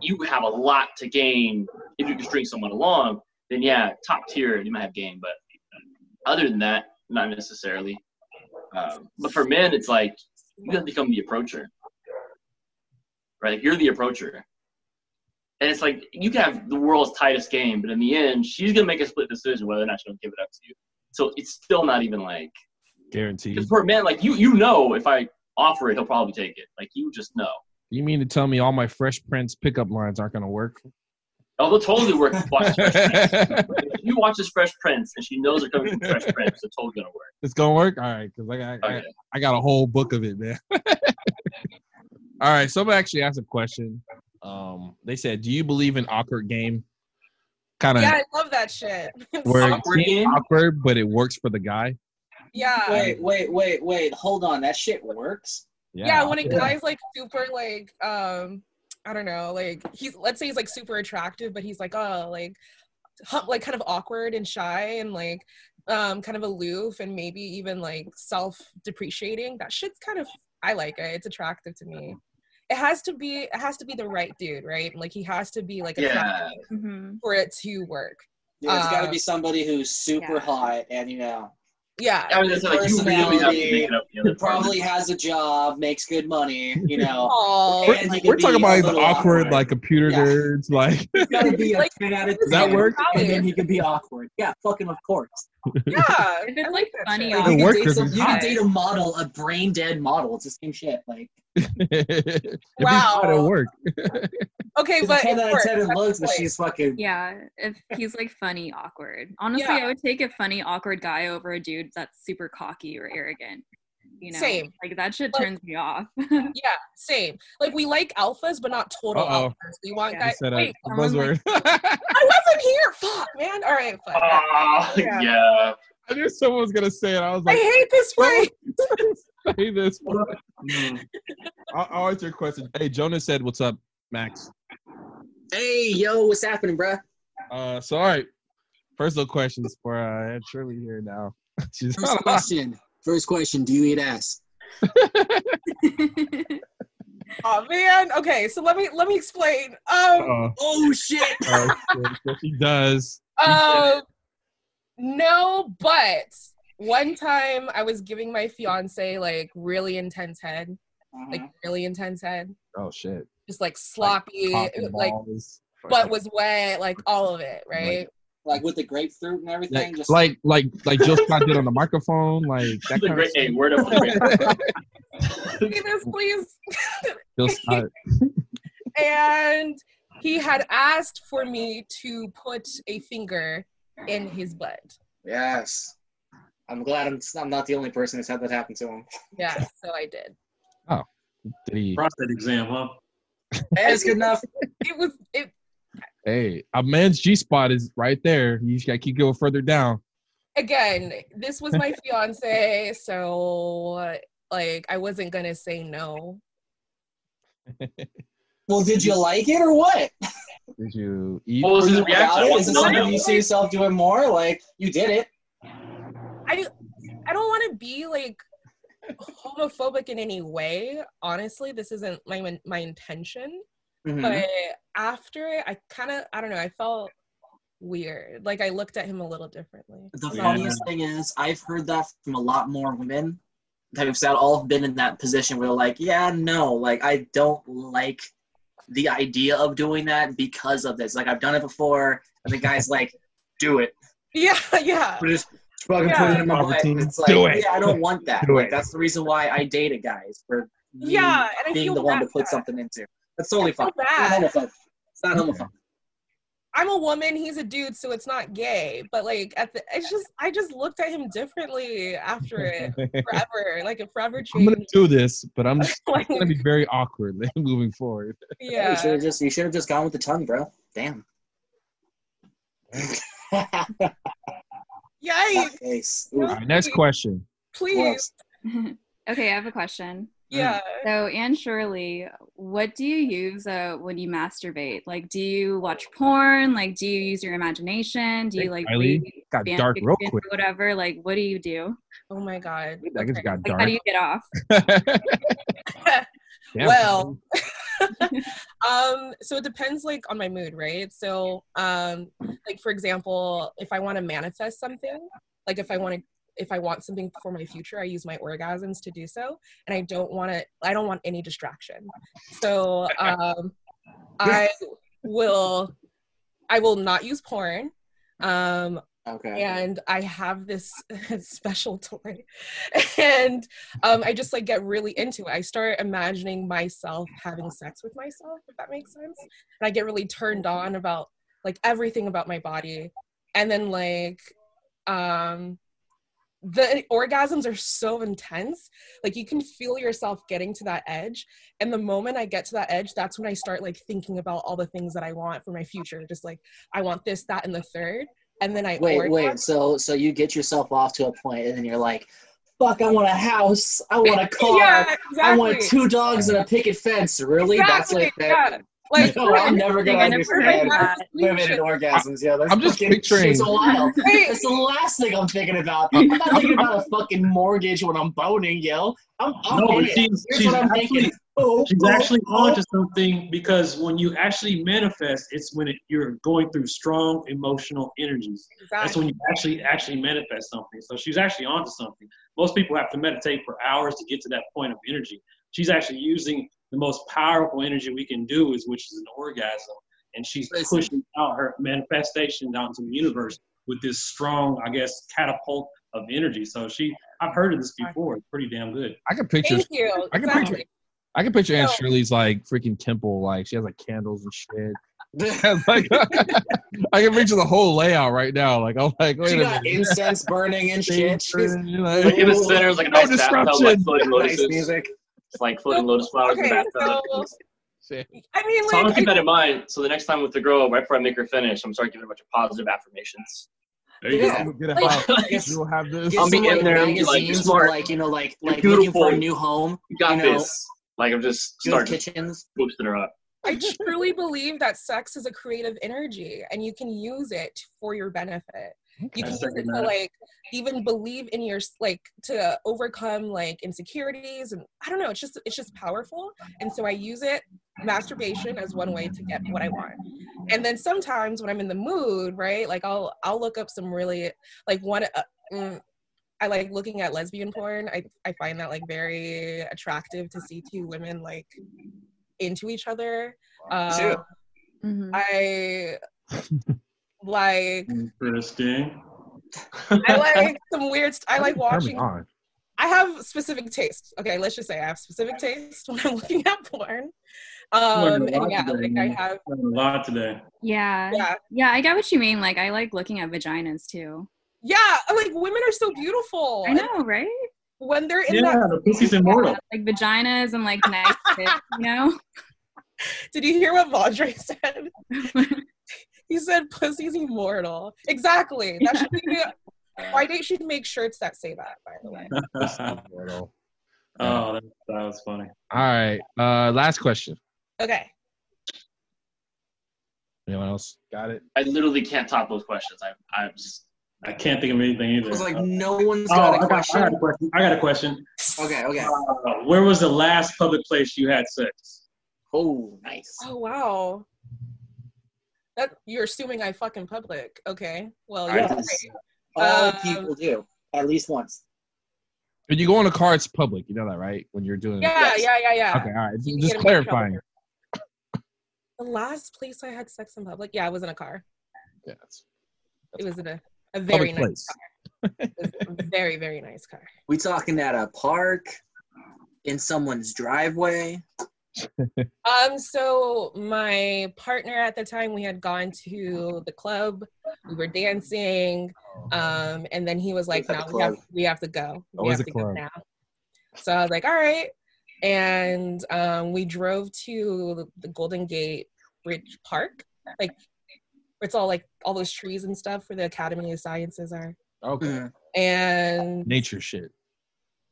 you have a lot to gain if you can string someone along, then yeah, top tier, you might have game. But other than that, not necessarily. Um, but for men, it's like you have to become the approacher, right? Like, you're the approacher, and it's like you can have the world's tightest game, but in the end, she's gonna make a split decision whether or not she'll give it up to you. So it's still not even like Guaranteed. because for a man, like you, you know, if I offer it, he'll probably take it. Like you just know. You mean to tell me all my Fresh Prince pickup lines aren't gonna work? Oh, they'll totally work. if you watch <laughs> Fresh Prince. If you watch this Fresh Prince and she knows they're coming from Fresh <laughs> Prince, it's totally gonna work. It's gonna work. All right, because I got, Okay. I got a whole book of it, man. <laughs> All right, so I'm actually asked a question. Um, they said, "Do you believe in awkward game?" Kind of Yeah, I love that shit. where it's Awkward game? awkward, but it works for the guy. yeah. Wait, wait, wait, wait. Hold on. That shit works. yeah, when a awkward. guy's like super like um I don't know, like he's let's say he's like super attractive, but he's like oh like hu- like kind of awkward and shy and like um kind of aloof and maybe even like self depreciating. That shit's kind of I like it. It's attractive to me. It has to be it has to be the right dude, right? Like he has to be like attractive Yeah. hmm for it to work. Yeah, it's got to be somebody who's super yeah. hot and you know Yeah. I was say like you really have to Personality, make it up. The other probably part. has a job, makes good money. You know, <laughs> Aw. We're, he we're talking about the awkward, awkward. like computer Yeah. nerds, like it's got to be a Like, ten out of Does that ten, work? and then he could be awkward. Yeah, fucking of course. Yeah. <laughs> If it's I like funny. Like, It you can works date 'cause some- you can date a model, a brain dead model. It's the same shit. Like <laughs> Wow. hot, it'll work. <laughs> Okay, but ten out of ten in That's looks, but she's fucking. Yeah, if he's like funny, awkward. Honestly, Yeah. I would take a funny, awkward guy over a dude that's super cocky or arrogant. You know, Same. Like that shit Like- turns me off. <laughs> Yeah, same. Like we like alphas, but not total Uh-oh. alphas. We want Yeah. He guys. said Wait, a someone buzzword. <laughs> <laughs> I wasn't here. Fuck, man. All right, fine. Ah, Yeah. yeah. I knew someone was gonna say it. I was like, I hate this phrase. say this. Mm. I'll, I'll answer your question. Hey, Jonas said, "What's up, Max?" Hey, yo, what's happening, bruh? Uh, so all right. First little questions for uh Shirley here now. She's First question. First question. Do you eat ass? <laughs> Oh man. Okay, so let me let me explain. Um, Uh, Oh shit! so she does. <laughs> um, no, but one time I was giving my fiance like really intense head, like really intense head, Oh shit. just like sloppy, Cock and like balls. butt was wet, like all of it, right? Like with the grapefruit and everything. like, just like like like Jill Scott did on the <laughs> microphone, like that That's kind great of name. Word up. the this, please. Jill Scott. <laughs> and he had asked for me to put a finger in his butt. Yes. I'm glad I'm, I'm not the only person who's had that happen to him. Yeah, <laughs> so I did. Oh, did he? Prostate exam, huh? That's good enough. It was it Hey, a man's G spot is right there. You just gotta keep going further down. again. This was my fiance, <laughs> so like I wasn't gonna say no. <laughs> Well, did you like it or what? Did you eat? What was his About reaction? I it? want Is to it know something you see yourself doing more? Like you did it. I I don't want to be like homophobic in any way. Honestly, this isn't my my intention. Mhm. But after it, I kind of I don't know. I felt weird. Like I looked at him a little differently. The Yeah. funniest thing is, I've heard that from a lot more women that have said all have been in that position where, like, yeah, no, like I don't like the idea of doing that because of this. Like I've done it before, and the guy's <laughs> like, "Do it, Yeah, yeah. just fucking Yeah. put it in my butt." Poverty. It's like, Do it. yeah, I don't want <laughs> that. Do like it. that's the reason why I dated guys for me Yeah, and I being feel the one to bad. put something into. That's totally I fine. It's bad. not homophobic. It's not homophobic. I'm a woman, he's a dude, so it's not gay. But like at the it's just I just looked at him differently after it <laughs> forever. Like it forever I'm gonna do this, but I'm just <laughs> Like, gonna be very awkward <laughs> moving forward. Yeah. You should have just you should have just gone with the tongue, bro. Damn. Yikes. Face. All right, next question. Please. okay, I have a question. Yeah. So, Anne Shirley, what do you use uh, when you masturbate? Like, do you watch porn? Like, do you use your imagination? Do you like Kylie, read Got fan dark real quick. whatever? Like, what do you do? Oh my god. That Okay. got Like, how do you get off? <laughs> <laughs> Well, <laughs> um, so it depends like on my mood, right? So, um, like for example, if I want to manifest something, like if I want to if I want something for my future, I use my orgasms to do so, and I don't want to. I don't want any distraction. So <laughs> um, I will. I will not use porn. Um, Okay. and I have this <laughs> special toy, and um, I just like get really into it. I start imagining myself having sex with myself, if that makes sense, and I get really turned on about like everything about my body, and then like um the orgasms are so intense like you can feel yourself getting to that edge and the moment i get to that edge that's when i start like thinking about all the things that i want for my future just like i want this that and the third and then i Wait, orgasm. wait. So, so you get yourself off to a point, and then you're like, "Fuck! I want a house. I want a <laughs> car. yeah I want two dogs and a picket fence." Really? That's like that. yeah. Like No, I'm never gonna I understand that. women and orgasms. Yeah, that's I'm just fucking- picturing- <laughs> It's wild. Wait. That's the last thing I'm thinking about. I'm not <laughs> thinking about a fucking mortgage when I'm boning, yo. I'm, I'm No, in but it. she's, Here's she's what I'm actually, thinking. Oh, she's oh, actually oh. onto something because when you actually manifest, it's when it, you're going through strong emotional energies. That's when you actually actually manifest something. So she's actually onto something. Most people have to meditate for hours to get to that point of energy. She's actually using the most powerful energy we can do, is which is an orgasm, and she's Listen. pushing out her manifestation out into the universe with this strong, I guess, catapult of energy. So she, I've heard of this before. It's pretty damn good. I can picture. thank you I can exactly. picture. I can picture Aunt No. Shirley's like freaking temple, like she has like candles and shit. <laughs> <laughs> like, I can picture the whole layout right now. Like, I'm like, wait she a got minute. incense burning and <laughs> shit. She's Like, Like in the center like a No nice bathtub, like disruption. nice music. It's like floating lotus flowers in the bathtub. so- shit. i mean So I'm gonna keep that in mind. So the next time with the girl, right before I make her finish, I'm start giving her a bunch of positive affirmations. There you Yeah. go. Get a Like- house. You'll have this. I'll be some in like there and be like, "You're smart. or like you know like You're like looking for a beautiful. new home. You got You know, this. Like I'm just Good starting kitchens. boosting her up. I truly believe that sex is a creative energy and you can use it for your benefit. You can use it to like even believe in your like to overcome like insecurities and I don't know, it's just it's just powerful. And so I use it masturbation as one way to get what I want. And then sometimes when I'm in the mood, right? Like I'll I'll look up some really like one uh, mm, I like looking at lesbian porn. I I find that like very attractive to see two women like into each other. Too. Mhm. I like Interesting. I like <laughs> some weird. St- I like watching. I have specific tastes. Okay, let's just say I have specific tastes <laughs> when I'm looking at porn. Um, Learned a lot and yeah, today, like I have, a lot today. Yeah. yeah, Yeah, I get what you mean. Like, I like looking at vaginas too. yeah. Like women are so beautiful. I know, right? when they're in Yeah, that. the pussy's immortal. Like vaginas and like nice <laughs> tits, you know? Did you hear what Vajre said? He said, "Pussy's immortal." Exactly. That should be. <laughs> Why date should make shirts that say that? By the way. All <laughs> Oh, that, that was funny. All right. Uh, last question. Okay. Anyone else got it? I literally can't top those questions. I, I'm just, I can't think of anything either. I was like, no one's oh, got I a got, I got a question. I got a question. Okay, okay. Uh, where was the last public place you had sex? Oh, nice. Oh wow. That you're assuming I fuck in public. Okay. Well, I yeah. All Um, people do at least once. When you go in a car, it's public. You know that, right? When you're doing. Yeah, Yes. yeah, yeah, yeah. Okay. All right. You Just get in my clarifying. The last place I had sex in public, yeah, I was in a car. Yeah. That's, It was in a, a very nice place. car. A very, very nice car. We talking at a park, in someone's driveway. <laughs> Um, so my partner at the time, we had gone to the club. We were dancing. Um, and then he was like, "No, we have we have to go. We Always have to go now." So I was like, "All right." And um, we drove to the Golden Gate Bridge Park, like it's all like all those trees and stuff where the Academy of Sciences are. Okay. And Nature shit.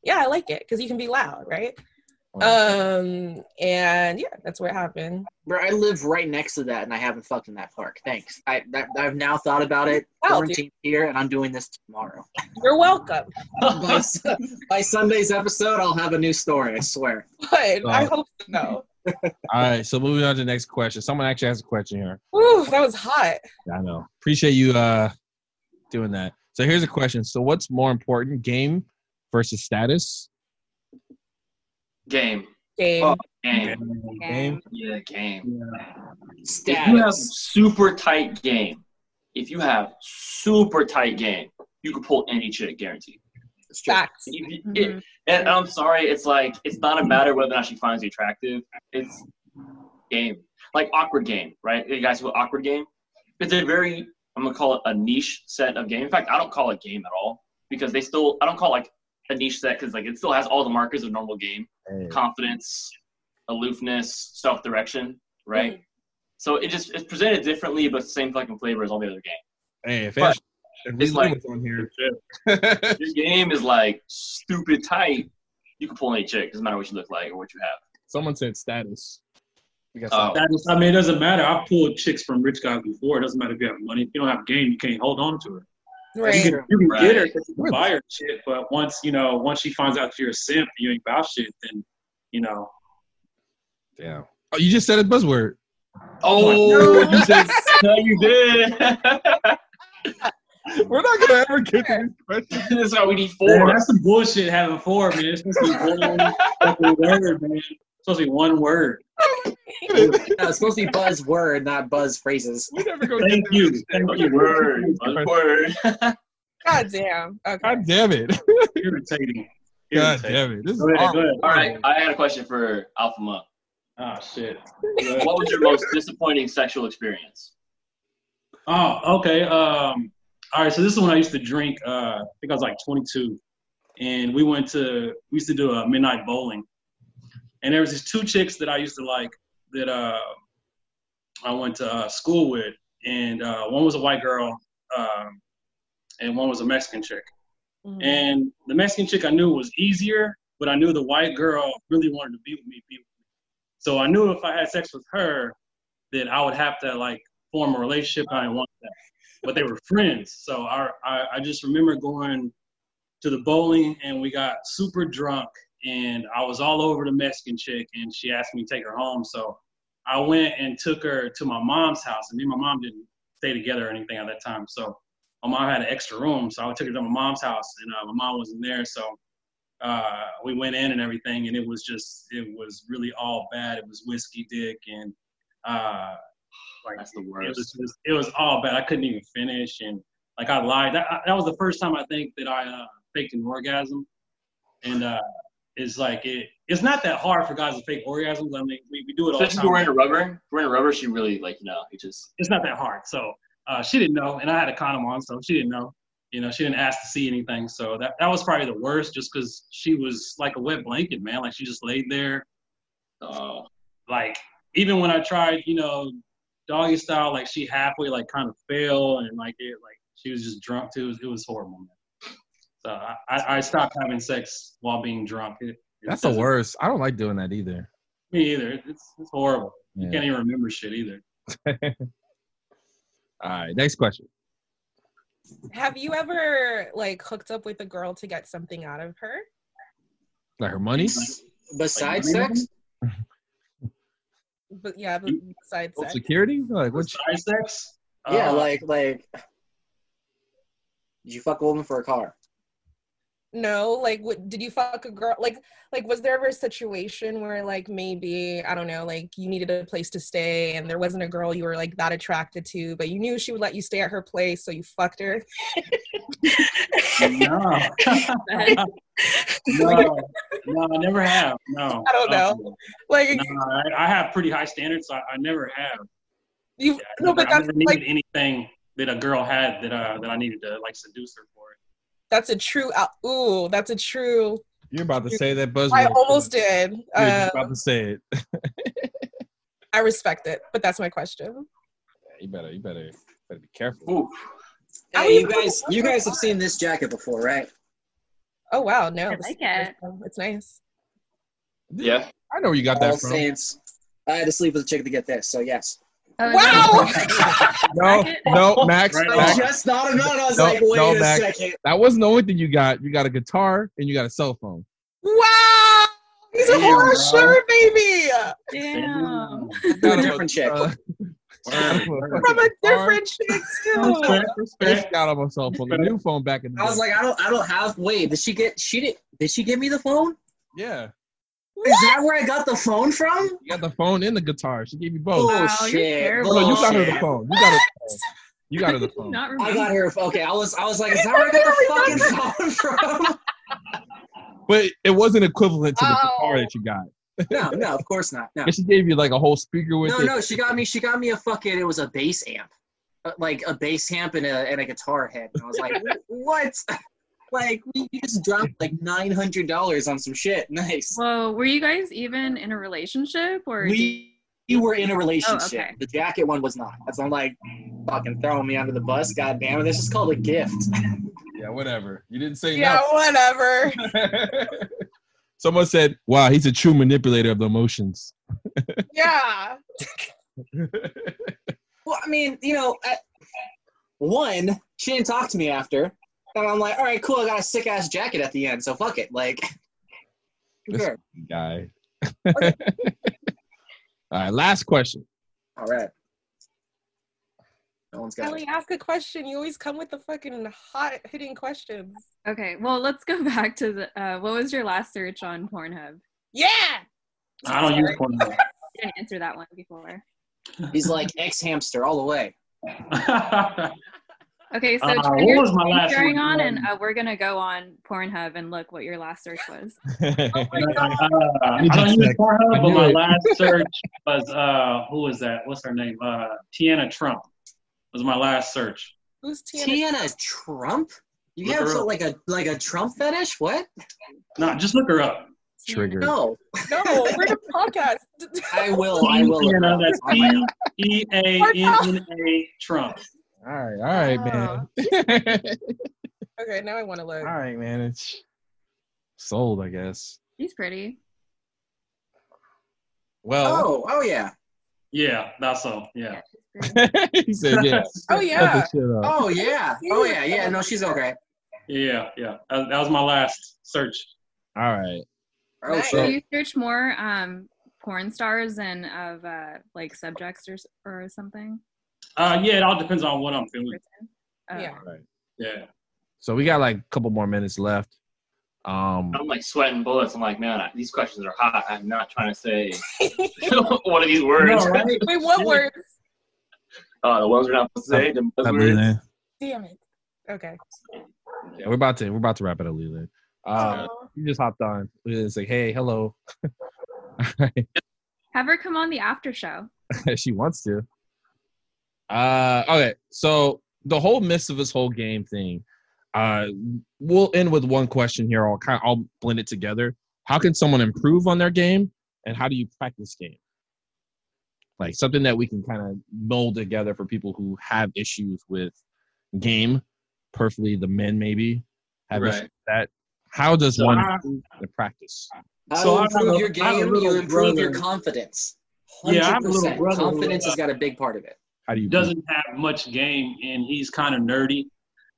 yeah, I like it because you can be loud, right? Well, Um, and yeah, that's what happened. Bro, I live right next to that, and I haven't fucked in that park. Thanks. I that, I've now thought about it. Oh. Quarantine here, and I'm doing this tomorrow. You're welcome. <laughs> by, by Sunday's episode, I'll have a new story. I swear. But I Oh. hope so. <laughs> all right. So moving on to the next question. Someone actually has a question here. Woo, that was hot. I know. Appreciate you uh doing that. So here's a question. So what's more important, game versus status? Game. Game. Oh. Game. Game. Yeah, game. If you have super tight game, if you have super tight game, you can pull any chick, guaranteed. It's true. Facts. If you- Mhm. it- and I'm sorry, it's like it's not a matter whether or not she finds you attractive. It's game, like awkward game, right? You guys who awkward game. It's a very I'm gonna call it a niche set of game. In fact, I don't call it game at all because they still I don't call it like a niche set because like it still has all the markers of normal game: confidence, aloofness, self direction, right? Mm-hmm. So it just it's presented differently, but same fucking flavor as all the other games. Hey, if, But if it's like- on here. Your game is like stupid tight. You can pull any chick, doesn't matter what you look like or what you have. Someone said status. Oh. some- That is, I mean, it doesn't matter. I've pulled chicks from rich guys before. It doesn't matter if you have money. If you don't have game, you can't hold on to her. You can, you can get her Right. 'cause you can buy her shit, but once you know, once she finds out you're a simp, you ain't about shit, then you know. Damn. Oh, you just said a buzzword. Oh, oh you said <laughs> no, you did. <laughs> We're not gonna ever get to these questions. this is <laughs> why we need Man, four. that's some bullshit having four, man. It's supposed to be one word, man. It's supposed to be one word. No, it's supposed to be buzzword, not buzz phrases. We never go Thank you. to Thank you. word. <laughs> Word. God damn. Okay. God damn it. <laughs> Irritating. God Irritating. damn it. This is Go ahead, awful. All right, I had a question for Alpha Monk. Oh shit. What was your most disappointing sexual experience? Oh, okay. Um, all right. So this is when I used to drink. Uh, I think I was like 22, and we went to we used to do a midnight bowling, and there was these two chicks that I used to like that uh, I went to uh, school with, and uh, one was a white girl, um, and one was a Mexican chick. Mhm. And the Mexican chick I knew was easier, but I knew the white girl really wanted to be with me, be with me. So I knew if I had sex with her, that I would have to like form a relationship. I didn't want that. But they were friends. So I, I, I just remember going to the bowling and we got super drunk and I was all over the Mexican chick and she asked me to take her home. So I went and took her to my mom's house and me and my mom didn't stay together or anything at that time. So my mom had an extra room. So I took her to my mom's house and uh, my mom wasn't there. So uh, we went in and everything, and it was just, it was really all bad. It was whiskey dick, and uh, like That's the it worst. was, just, it was all bad. I couldn't even finish, and like I lied. That, that was the first time I think that I uh, faked an orgasm. and uh, it's like it. It's not that hard for guys to fake orgasms. I mean, we, we do it all the Especially if you're wearing a rubber. If wearing a rubber, she really like you know, it just it's not that hard. So uh, she didn't know, and I had a condom on, so she didn't know. You know, she didn't ask to see anything. So that that was probably the worst, just because she was like a wet blanket, man. Like she just laid there. uh, Like even when I tried, you know, doggy style, like she halfway like kind of fell, and like it, like she was just drunk too. It was, it was horrible, man. So I, I, I stopped having sex while being drunk. It, it That's the worst. I don't like doing that either. Me either. It's it's horrible. You can't even remember shit either. <laughs> All right, next question. Have you ever like hooked up with a girl to get something out of her? Like her money? Besides Like, sex, <laughs> But yeah, but besides Social sex. security? Like what? Besides sex. yeah, uh, like like. Did you fuck a woman for a car? No, like what did you fuck a girl like like was there ever a situation where like maybe I don't know, like you needed a place to stay and there wasn't a girl you were like that attracted to, but you knew she would let you stay at her place, so you fucked her? No. <laughs> no, no, I never have. No. I don't know. Uh, Like no, I, I have pretty high standards. So I, I never have. you Yeah, no, but never, I never needed like anything that a girl had that uh, that I needed to like seduce her for. That's a true out ooh, that's a true You're about to say that buzzword. I almost did. You're Uh, about to say it. <laughs> I respect it, but that's my question. you better, you better, better be careful. ooh, Hey, you you guys, you guys have seen this jacket before, right? Oh wow, no. I like is the first it. It's nice. yeah. I know where you got All that from. Saints. I had to sleep with a chick to get this, so yes. Oh, Wow! <laughs> No, Jacket? no, Max, Right I Max, just thought of it. I was No, like, wait no, a Max. second. that wasn't the only thing you got. You got a guitar and you got a cell phone. Wow! He's a Damn, horror bro. shirt baby Damn. To a different chick. Uh, <laughs> from a different chick too. Respect, got on my cell phone. The new phone back in the I was day. like, I don't, I don't have. Wait, did she get? She did. Did she give me the phone? yeah, Is that where I got the phone from? you got the phone and the guitar. She gave you both. Oh Wow, you're shit! terrible. Oh, no, you got her the phone. You got her the <laughs> phone. You got her the phone. Not I got her. Okay, I was, I was like, is that <laughs> where I got the fucking phone <laughs> from? But it wasn't equivalent to the Oh. guitar that you got. No, no, of course not. No, And she gave you like a whole speaker with no, it. no. She got me. She got me a fucking. It was a bass amp, Uh, like a bass amp and a and a guitar head. And I was like, what? Like we we just dropped like nine hundred dollars on some shit. <laughs> Nice. Well, were you guys even in a relationship or did- we we were in a relationship. Oh, okay. The jacket one was not. That's I'm like fucking throwing me under the bus. God damn it! This is called a gift. <laughs> Yeah, whatever. You didn't say Yeah, whatever. <laughs> Someone said, "Wow, he's a true manipulator of the emotions." Yeah. Well, I mean, you know, at, one, she didn't talk to me after, and I'm like, all right, cool. I got a sick ass jacket at the end, so fuck it. Like, <laughs> This- sure. Guy. <laughs> All right, last question. all right. No one's got Ellie, it. ask a question. You always come with the fucking hot hitting questions. Okay, well, let's go <laughs> back to the. Uh, what was your last search on Pornhub? Yeah. I don't use Pornhub. You didn't answer that one before. He's like xHamster all the way. Okay, so Uh, turn what your was my last sharing one? on, and uh, we're gonna go on Pornhub and look what your last search was. <laughs> <laughs> Uh, I don't use Pornhub, but my last <laughs> search was uh, who was that? What's her name? Uh, Teanna Trump was my last search. Who's Teanna? Teanna Trump? You Look have so, like a like a Trump fetish? What? No, just look her up. Triggered. No, No, we're the podcast. I will. I will. look Teanna, that's up. Oh T E A N N A Trump. All right, all right, man. <laughs> Okay, now I want to look. all right, man. It's sold, I guess. She's pretty. Well, Oh, oh yeah. Yeah, that's all. Yeah. <laughs> he said, "Yeah." <laughs> Oh yeah. the shit up. Oh yeah. Oh yeah. Yeah. No, she's okay. yeah, yeah. That, that was my last search. All right. Oh Nice. So shit. you search more um, porn stars and of uh, like subjects or or something. Uh, yeah, it all depends on what I'm feeling. Oh. Yeah. All right. Yeah. So we got like a couple more minutes left. Um, I'm like sweating bullets. I'm like, man, I, these questions are hot. I'm not trying to say <laughs> <laughs> one of these words. No, right? Wait, what <laughs> words? Oh, the ones we're not supposed to say. The I buzzwords. believe that. Damn it. Okay. Yeah, we're about to we're about to wrap it up, Leland. Uh, Aw. she just hopped on. It's like, hey, hello. Alright. Have her come on the after show. she wants to. Uh, okay, so the whole miss of this whole game thing. Uh, we'll end with one question here. I'll kind of, I'll blend it together. How can someone improve on their game, and how do you practice game? Like something that we can kind of mold together for people who have issues with game, perfectly the men maybe have Right. issues with that. How does So one I- the practice? How So to I have improve a- your I have a game, you improve your brother- confidence. Yeah, I have a 100%. little brother Confidence uh, has got a big part of it. How do you doesn't have much game and he's kind of nerdy,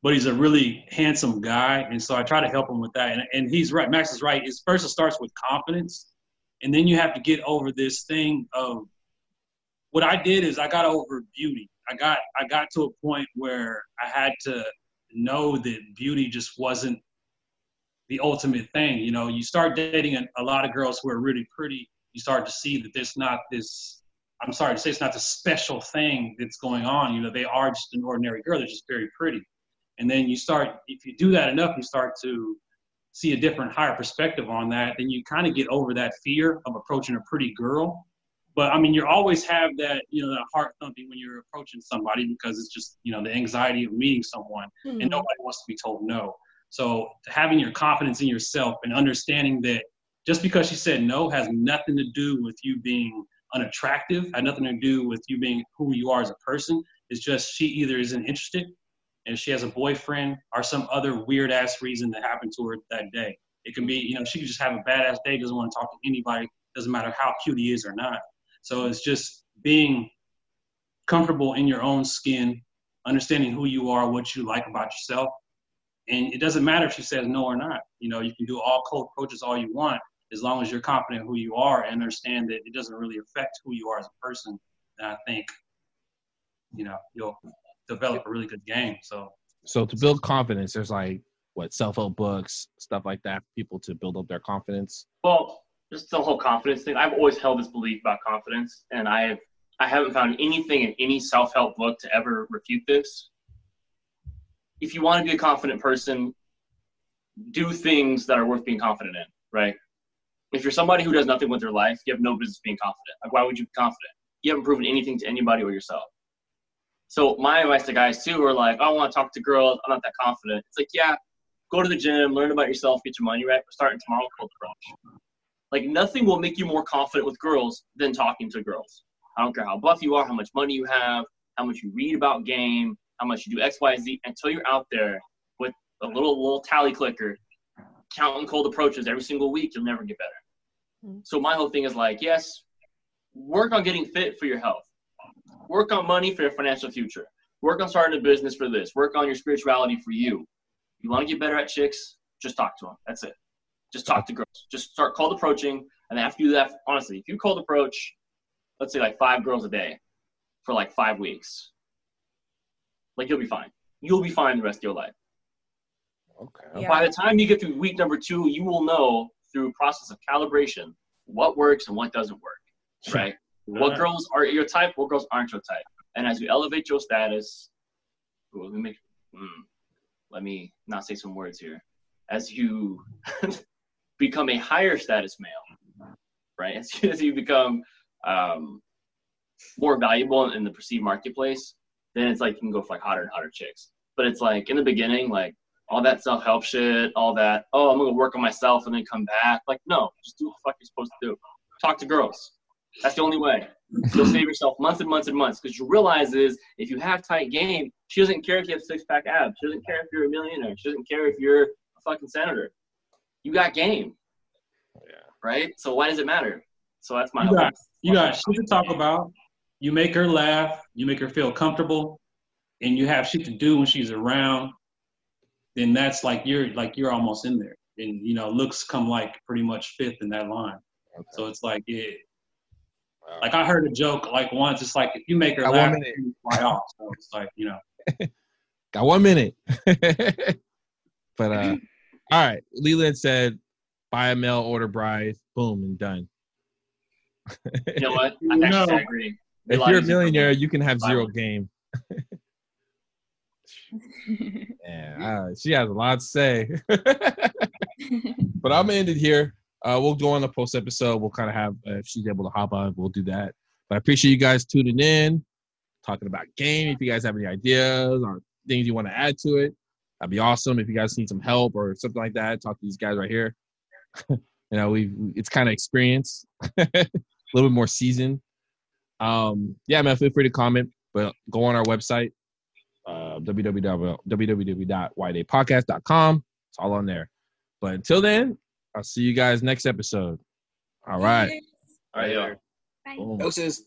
but he's a really handsome guy. And so I try to help him with that. And, and he's right. Max is right. It's first it starts with confidence. And then you have to get over this thing of what I did is I got over beauty. I got I got to a point where I had to know that beauty just wasn't the ultimate thing. You know, you start dating a, a lot of girls who are really pretty, you start to see that there's not this I'm sorry to say it's not the special thing that's going on. You know, they are just an ordinary girl. They're just very pretty. And then you start, if you do that enough, you start to see a different, higher perspective on that. Then you kind of get over that fear of approaching a pretty girl. But I mean, you always have that, you know, that heart thumping when you're approaching somebody because it's just, you know, the anxiety of meeting someone Hmm. and nobody wants to be told no. So having your confidence in yourself and understanding that just because she said no has nothing to do with you being unattractive, had nothing to do with you being who you are as a person. It's just she either isn't interested and she has a boyfriend or some other weird ass reason that happened to her that day. It can be, you know, she could just have a badass day, doesn't want to talk to anybody, doesn't matter how cute he is or not. So it's just being comfortable in your own skin, understanding who you are, what you like about yourself. And it doesn't matter if she says no or not. You know, you can do all cold approaches all you want as long as you're confident in who you are and understand that it doesn't really affect who you are as a person. And I think, you know, you'll develop a really good game. So so to build confidence there's like what self-help books stuff like that for people to build up their confidence Well, just the whole confidence thing. I've always held this belief about confidence, and I have I haven't found anything in any self help book to ever refute this. If you want to be a confident person, do things that are worth being confident in, right? If you're somebody who does nothing with their life, you have no business being confident. Like, why would you be confident? You haven't proven anything to anybody or yourself. So my advice to guys too are like, oh, I don't want to talk to girls. I'm not that confident. It's like, yeah, go to the gym, learn about yourself, get your money right. We're starting tomorrow, cold approach. Like nothing will make you more confident with girls than talking to girls. I don't care how buff you are, how much money you have, how much you read about game, how much you do X, Y, Z. Until you're out there with a little little tally clicker, counting cold approaches every single week, you'll never get better. Mhm. So my whole thing is like, yes, work on getting fit for your health. Work on money for your financial future. Work on starting a business for this. Work on your spirituality for you. You want to get better at chicks? Just talk to them. That's it. Just talk to girls. Just start cold approaching, and after you do that, honestly, if you cold approach, let's say like five girls a day for like five weeks, like you'll be fine. You'll be fine the rest of your life. Okay Yeah. By the time you get through week number two, you will know through process of calibration what works and what doesn't work. Right? what girls are your type, what girls aren't your type. And as you elevate your status, ooh, let me make, mm, let me not say some words here. As you <laughs> become a higher status male, right? As you, as you become um, more valuable in the perceived marketplace, then it's like you can go for like hotter and hotter chicks. But it's like in the beginning, like all that self help shit, all that, oh, I'm gonna work on myself and then come back. Like, no, just do what the fuck you're supposed to do. Talk to girls. That's the only way. You'll save yourself months and months and months because you realize is if you have tight game, she doesn't care if you have six pack abs. She doesn't care if you're a millionaire. She doesn't care if you're a fucking senator. You got game. Yeah. Right? So why does it matter? So that's my You got, you got shit to talk about. You make her laugh. You make her feel comfortable, and you have shit to do when she's around. Then that's like you're like you're almost in there, and you know looks come like pretty much fifth in that line. So it's like it. Like I heard a joke like once. It's like if you make her Got laugh, one minute. you fly off. So it's like you know. <laughs> Got one minute. <laughs> but uh all right. Leland said buy a mail order bride, boom, and done. You know what? I <laughs> No. agree. if you're a millionaire, you can have zero game. Yeah, uh, she has a lot to say. <laughs> <laughs> but I'm gonna end it here. Uh, we'll go on the post episode. We'll kind of have uh, if she's able to hop on, we'll do that. But I appreciate you guys tuning in, talking about game. If you guys have any ideas or things you want to add to it, that'd be awesome. If you guys need some help or something like that, talk to these guys right here. <laughs> you know, we it's kind of experience, a little bit more seasoned. Um, yeah, man, feel free to comment, but go on our website, uh, www It's all on there. But until then, I'll see you guys next episode. All right. All right, yo. Bye. Boom. Doses.